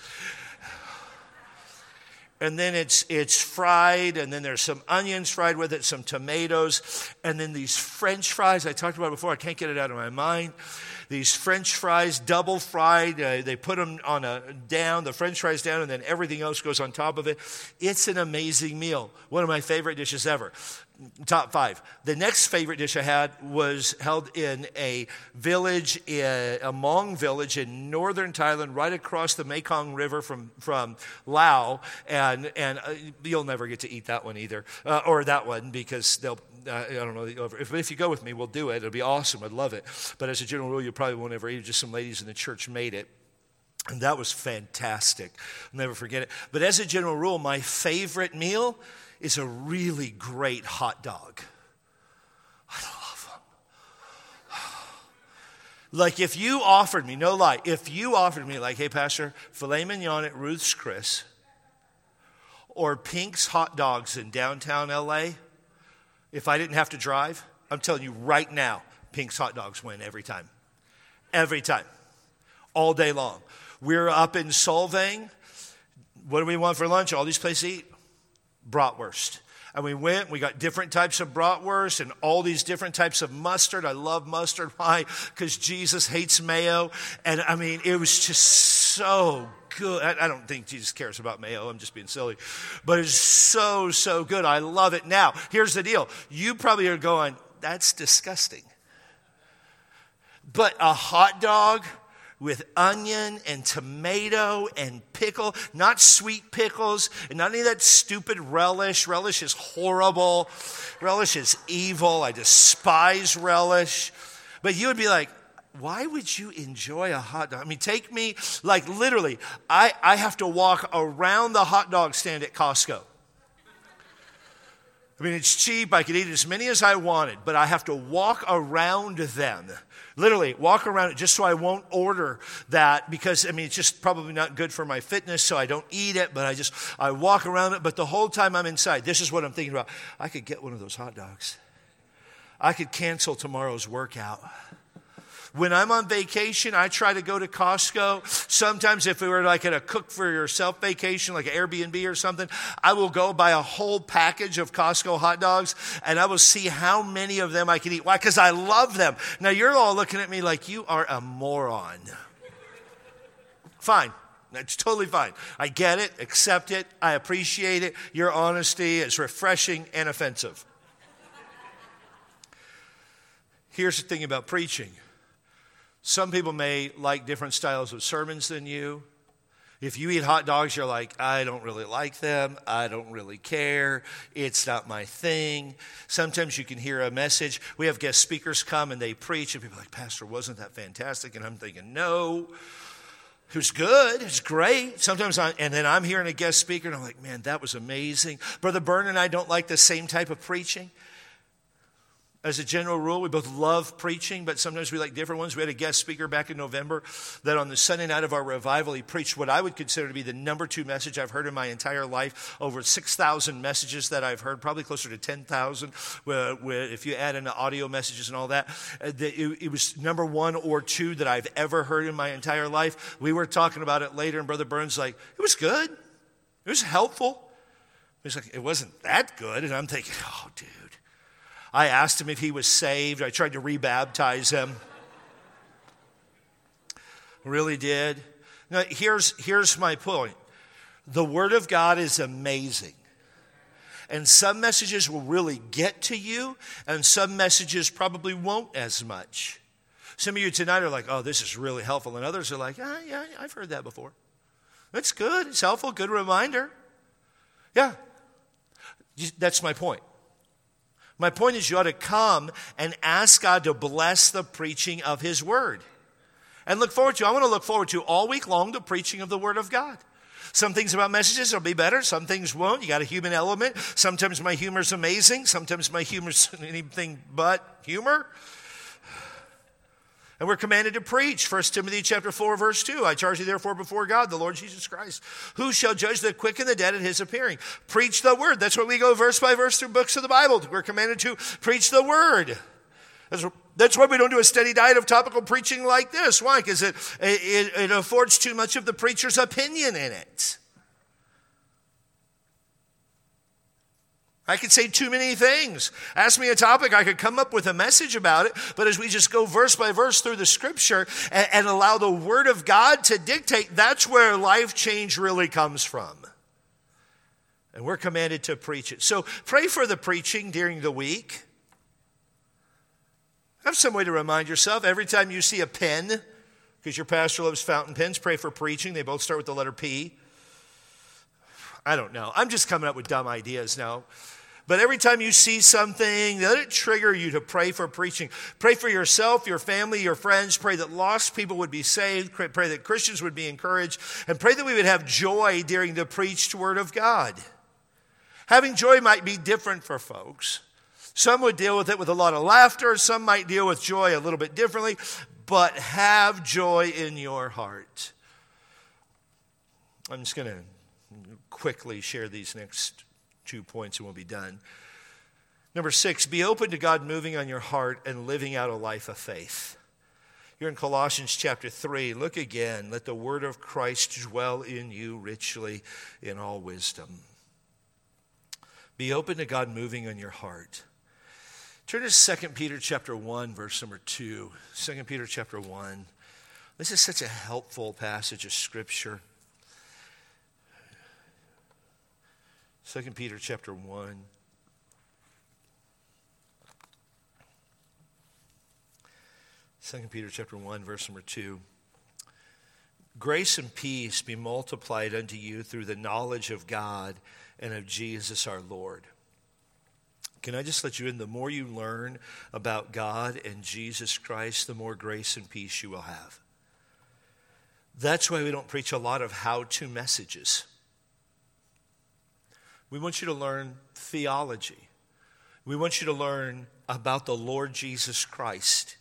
And then it's, it's fried, and then there's some onions fried with it, some tomatoes, and then these french fries I talked about before, I can't get it out of my mind these french fries, double fried. Uh, they put them on a down, the french fries down, and then everything else goes on top of it. It's an amazing meal. One of my favorite dishes ever. Top five. The next favorite dish I had was held in a village, in, a Hmong village in northern Thailand, right across the Mekong River from, from Laos. And, and uh, you'll never get to eat that one either, uh, or that one, because they'll I don't know. If, if you go with me, we'll do it. It'll be awesome. I'd love it. But as a general rule, you probably won't ever eat it. Just some ladies in the church made it. And that was fantastic. I'll never forget it. But as a general rule, my favorite meal is a really great hot dog. I love them. Like if you offered me, no lie, if you offered me, like, hey, Pastor, filet mignon at Ruth's Chris or Pink's hot dogs in downtown LA, if I didn't have to drive, I'm telling you right now, Pink's hot dogs win every time. Every time. All day long. We're up in Solvang. What do we want for lunch? All these places eat bratwurst. And we went, we got different types of bratwurst and all these different types of mustard. I love mustard. Why? Because Jesus hates mayo. And I mean, it was just so good. I, don't think Jesus cares about mayo. I'm just being silly. But it's so, so good. I love it. Now, here's the deal. You probably are going, that's disgusting. But a hot dog with onion and tomato and pickle, not sweet pickles, and not any of that stupid relish. Relish is horrible. Relish is evil. I despise relish. But you would be like, why would you enjoy a hot dog? I mean, take me, like literally, I, I have to walk around the hot dog stand at Costco. I mean, it's cheap. I could eat as many as I wanted, but I have to walk around them. Literally, walk around it just so I won't order that because, I mean, it's just probably not good for my fitness, so I don't eat it, but I just, I walk around it. But the whole time I'm inside, this is what I'm thinking about. I could get one of those hot dogs. I could cancel tomorrow's workout. When I'm on vacation, I try to go to Costco. Sometimes, if we were like at a cook for yourself vacation, like Airbnb or something, I will go buy a whole package of Costco hot dogs and I will see how many of them I can eat. Why? Because I love them. Now, you're all looking at me like you are a moron. Fine. That's totally fine. I get it, accept it, I appreciate it. Your honesty is refreshing and offensive. Here's the thing about preaching some people may like different styles of sermons than you. If you eat hot dogs, you're like, I don't really like them. I don't really care. It's not my thing. Sometimes you can hear a message. We have guest speakers come and they preach, and people are like, Pastor, wasn't that fantastic? And I'm thinking, no. It was good. It was great. Sometimes, I, and then I'm hearing a guest speaker, and I'm like, man, that was amazing. Brother Byrne and I don't like the same type of preaching. As a general rule, we both love preaching, but sometimes we like different ones. We had a guest speaker back in November that on the Sunday night of our revival, he preached what I would consider to be the number two message I've heard in my entire life. Over 6,000 messages that I've heard, probably closer to 10,000 if you add in the audio messages and all that. Uh, it was number one or two that I've ever heard in my entire life. We were talking about it later, and Brother Burns like, it was good. It was helpful. He's like, it wasn't that good. And I'm thinking, oh, dude. I asked him if he was saved. I tried to rebaptize him. really did. Now, here's, here's my point the Word of God is amazing. And some messages will really get to you, and some messages probably won't as much. Some of you tonight are like, oh, this is really helpful. And others are like, ah, yeah, I've heard that before. It's good. It's helpful. Good reminder. Yeah. That's my point. My point is, you ought to come and ask God to bless the preaching of His Word. And look forward to, I want to look forward to all week long the preaching of the Word of God. Some things about messages will be better, some things won't. You got a human element. Sometimes my humor's amazing, sometimes my humor's anything but humor. And we're commanded to preach. 1 Timothy chapter 4, verse 2. I charge you therefore before God, the Lord Jesus Christ, who shall judge the quick and the dead at his appearing. Preach the word. That's what we go verse by verse through books of the Bible. We're commanded to preach the word. That's, that's why we don't do a steady diet of topical preaching like this. Why? Because it, it, it affords too much of the preacher's opinion in it. I could say too many things. Ask me a topic, I could come up with a message about it. But as we just go verse by verse through the scripture and, and allow the word of God to dictate, that's where life change really comes from. And we're commanded to preach it. So pray for the preaching during the week. Have some way to remind yourself every time you see a pen, because your pastor loves fountain pens, pray for preaching. They both start with the letter P. I don't know. I'm just coming up with dumb ideas now. But every time you see something, let it trigger you to pray for preaching. Pray for yourself, your family, your friends. Pray that lost people would be saved. Pray that Christians would be encouraged. And pray that we would have joy during the preached word of God. Having joy might be different for folks. Some would deal with it with a lot of laughter, some might deal with joy a little bit differently, but have joy in your heart. I'm just going to quickly share these next two points and we'll be done. Number six, be open to God moving on your heart and living out a life of faith. You're in Colossians chapter 3. Look again. Let the word of Christ dwell in you richly in all wisdom. Be open to God moving on your heart. Turn to 2 Peter chapter 1, verse number 2. 2 Peter chapter 1. This is such a helpful passage of scripture. 2 Peter chapter 1. Second Peter chapter 1 verse number 2 Grace and peace be multiplied unto you through the knowledge of God and of Jesus our Lord. Can I just let you in? The more you learn about God and Jesus Christ, the more grace and peace you will have. That's why we don't preach a lot of how to messages. We want you to learn theology. We want you to learn about the Lord Jesus Christ.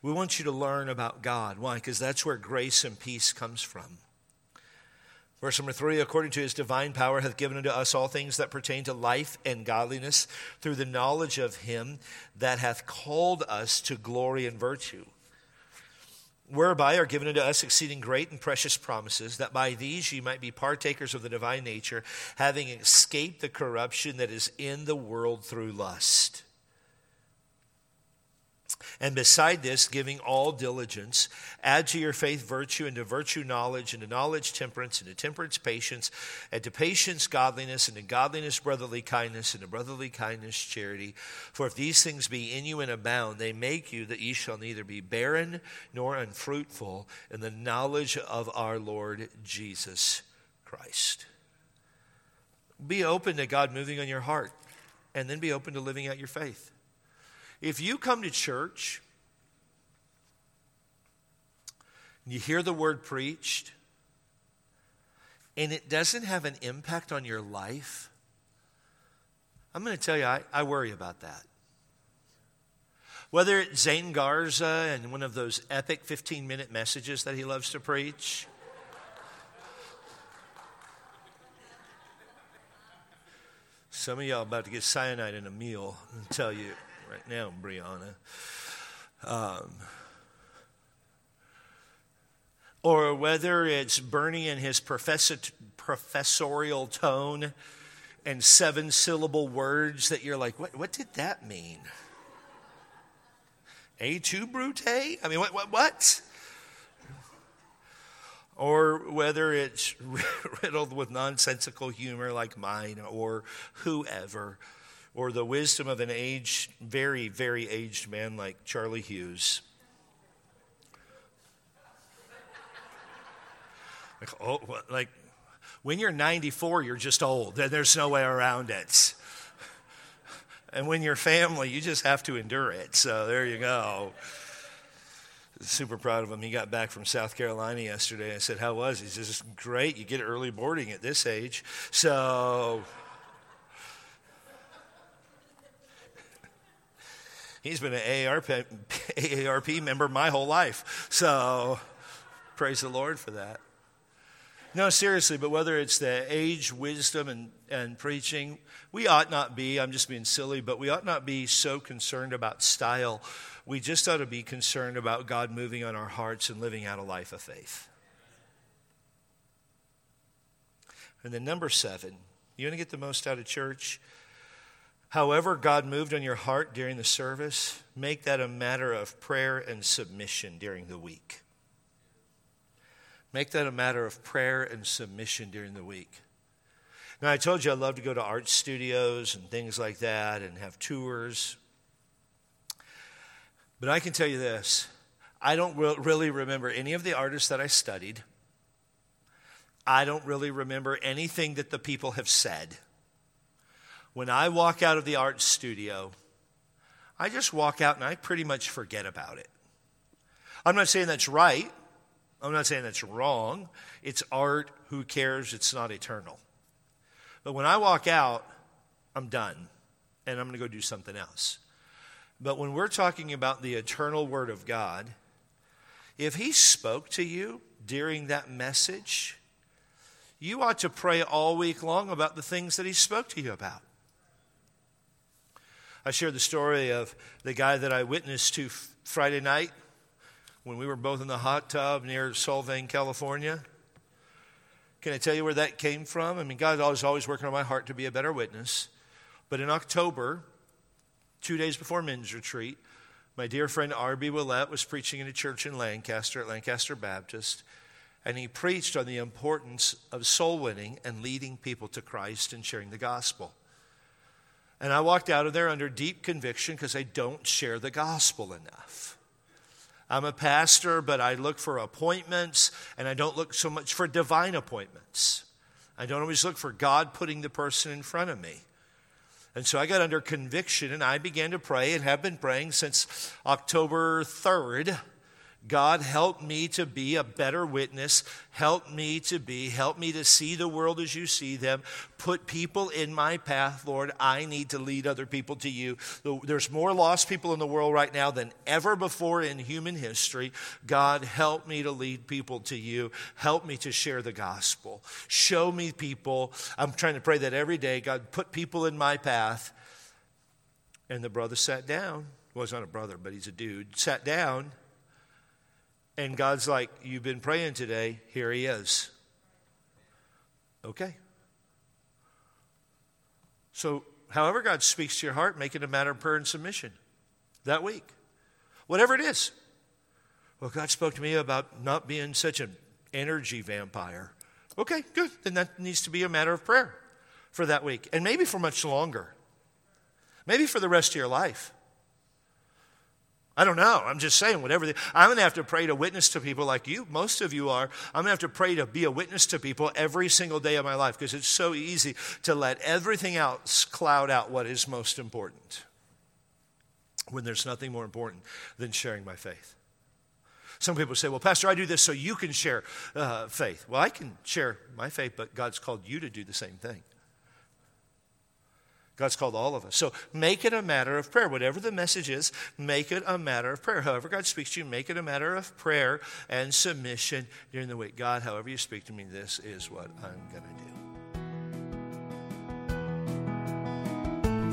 We want you to learn about God. Why? Because that's where grace and peace comes from. Verse number three, according to his divine power, hath given unto us all things that pertain to life and godliness through the knowledge of him that hath called us to glory and virtue whereby are given unto us exceeding great and precious promises, that by these ye might be partakers of the divine nature, having escaped the corruption that is in the world through lust. And beside this, giving all diligence, add to your faith virtue, and to virtue knowledge, and to knowledge temperance, and to temperance patience, and to patience godliness, and to godliness brotherly kindness, and to brotherly kindness charity. For if these things be in you and abound, they make you that ye shall neither be barren nor unfruitful in the knowledge of our Lord Jesus Christ. Be open to God moving on your heart, and then be open to living out your faith. If you come to church and you hear the word preached and it doesn't have an impact on your life, I'm going to tell you, I, I worry about that. Whether it's Zane Garza and one of those epic 15 minute messages that he loves to preach, some of y'all about to get cyanide in a meal, I'll tell you right now, Brianna. Um, or whether it's Bernie and his professor, professorial tone and seven syllable words that you're like, what, what did that mean? Et tu Brute? I mean, what, what, what? Or whether it's riddled with nonsensical humor like mine or whoever or the wisdom of an aged, very, very aged man like Charlie Hughes. Like, oh, like when you're 94, you're just old. There's no way around it. And when you're family, you just have to endure it. So there you go. Super proud of him. He got back from South Carolina yesterday. I said, How was he? He says, Great. You get early boarding at this age. So He's been an AARP, AARP member my whole life. So praise the Lord for that. No, seriously, but whether it's the age, wisdom, and, and preaching, we ought not be, I'm just being silly, but we ought not be so concerned about style. We just ought to be concerned about God moving on our hearts and living out a life of faith. And then, number seven, you want to get the most out of church? However, God moved on your heart during the service, make that a matter of prayer and submission during the week. Make that a matter of prayer and submission during the week. Now, I told you I love to go to art studios and things like that and have tours. But I can tell you this I don't really remember any of the artists that I studied. I don't really remember anything that the people have said when I walk out of the art studio, I just walk out and I pretty much forget about it. I'm not saying that's right. I'm not saying that's wrong. It's art. Who cares? It's not eternal. But when I walk out, I'm done and I'm going to go do something else. But when we're talking about the eternal Word of God, if He spoke to you during that message, you ought to pray all week long about the things that He spoke to you about. I shared the story of the guy that I witnessed to Friday night when we were both in the hot tub near Solvang, California. Can I tell you where that came from? I mean, God was always working on my heart to be a better witness. But in October, two days before men's retreat, my dear friend R.B. Willett was preaching in a church in Lancaster at Lancaster Baptist, and he preached on the importance of soul winning and leading people to Christ and sharing the gospel. And I walked out of there under deep conviction because I don't share the gospel enough. I'm a pastor, but I look for appointments and I don't look so much for divine appointments. I don't always look for God putting the person in front of me. And so I got under conviction and I began to pray and have been praying since October 3rd God, help me to be a better witness. Help me to be, help me to see the world as you see them. Put people in my path, Lord. I need to lead other people to you. There's more lost people in the world right now than ever before in human history. God, help me to lead people to you. Help me to share the gospel. Show me people. I'm trying to pray that every day. God, put people in my path. And the brother sat down. Well, he's not a brother, but he's a dude. Sat down and God's like, You've been praying today, here he is. Okay. So, however God speaks to your heart, make it a matter of prayer and submission that week. Whatever it is. Well, God spoke to me about not being such an energy vampire. Okay, good. Then that needs to be a matter of prayer for that week, and maybe for much longer. Maybe for the rest of your life. I don't know. I'm just saying, whatever. I'm going to have to pray to witness to people like you, most of you are. I'm going to have to pray to be a witness to people every single day of my life because it's so easy to let everything else cloud out what is most important when there's nothing more important than sharing my faith. Some people say, well, Pastor, I do this so you can share uh, faith. Well, I can share my faith, but God's called you to do the same thing. God's called all of us. So make it a matter of prayer. Whatever the message is, make it a matter of prayer. However, God speaks to you, make it a matter of prayer and submission during the week. God, however you speak to me, this is what I'm going to do.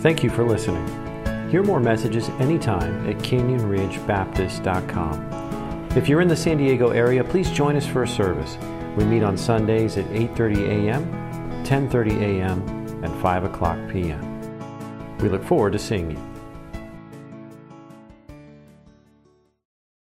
Thank you for listening. Hear more messages anytime at canyonridgebaptist.com. If you're in the San Diego area, please join us for a service. We meet on Sundays at 8:30 a.m., 10:30 a.m., and 5 o'clock p.m. We look forward to seeing you.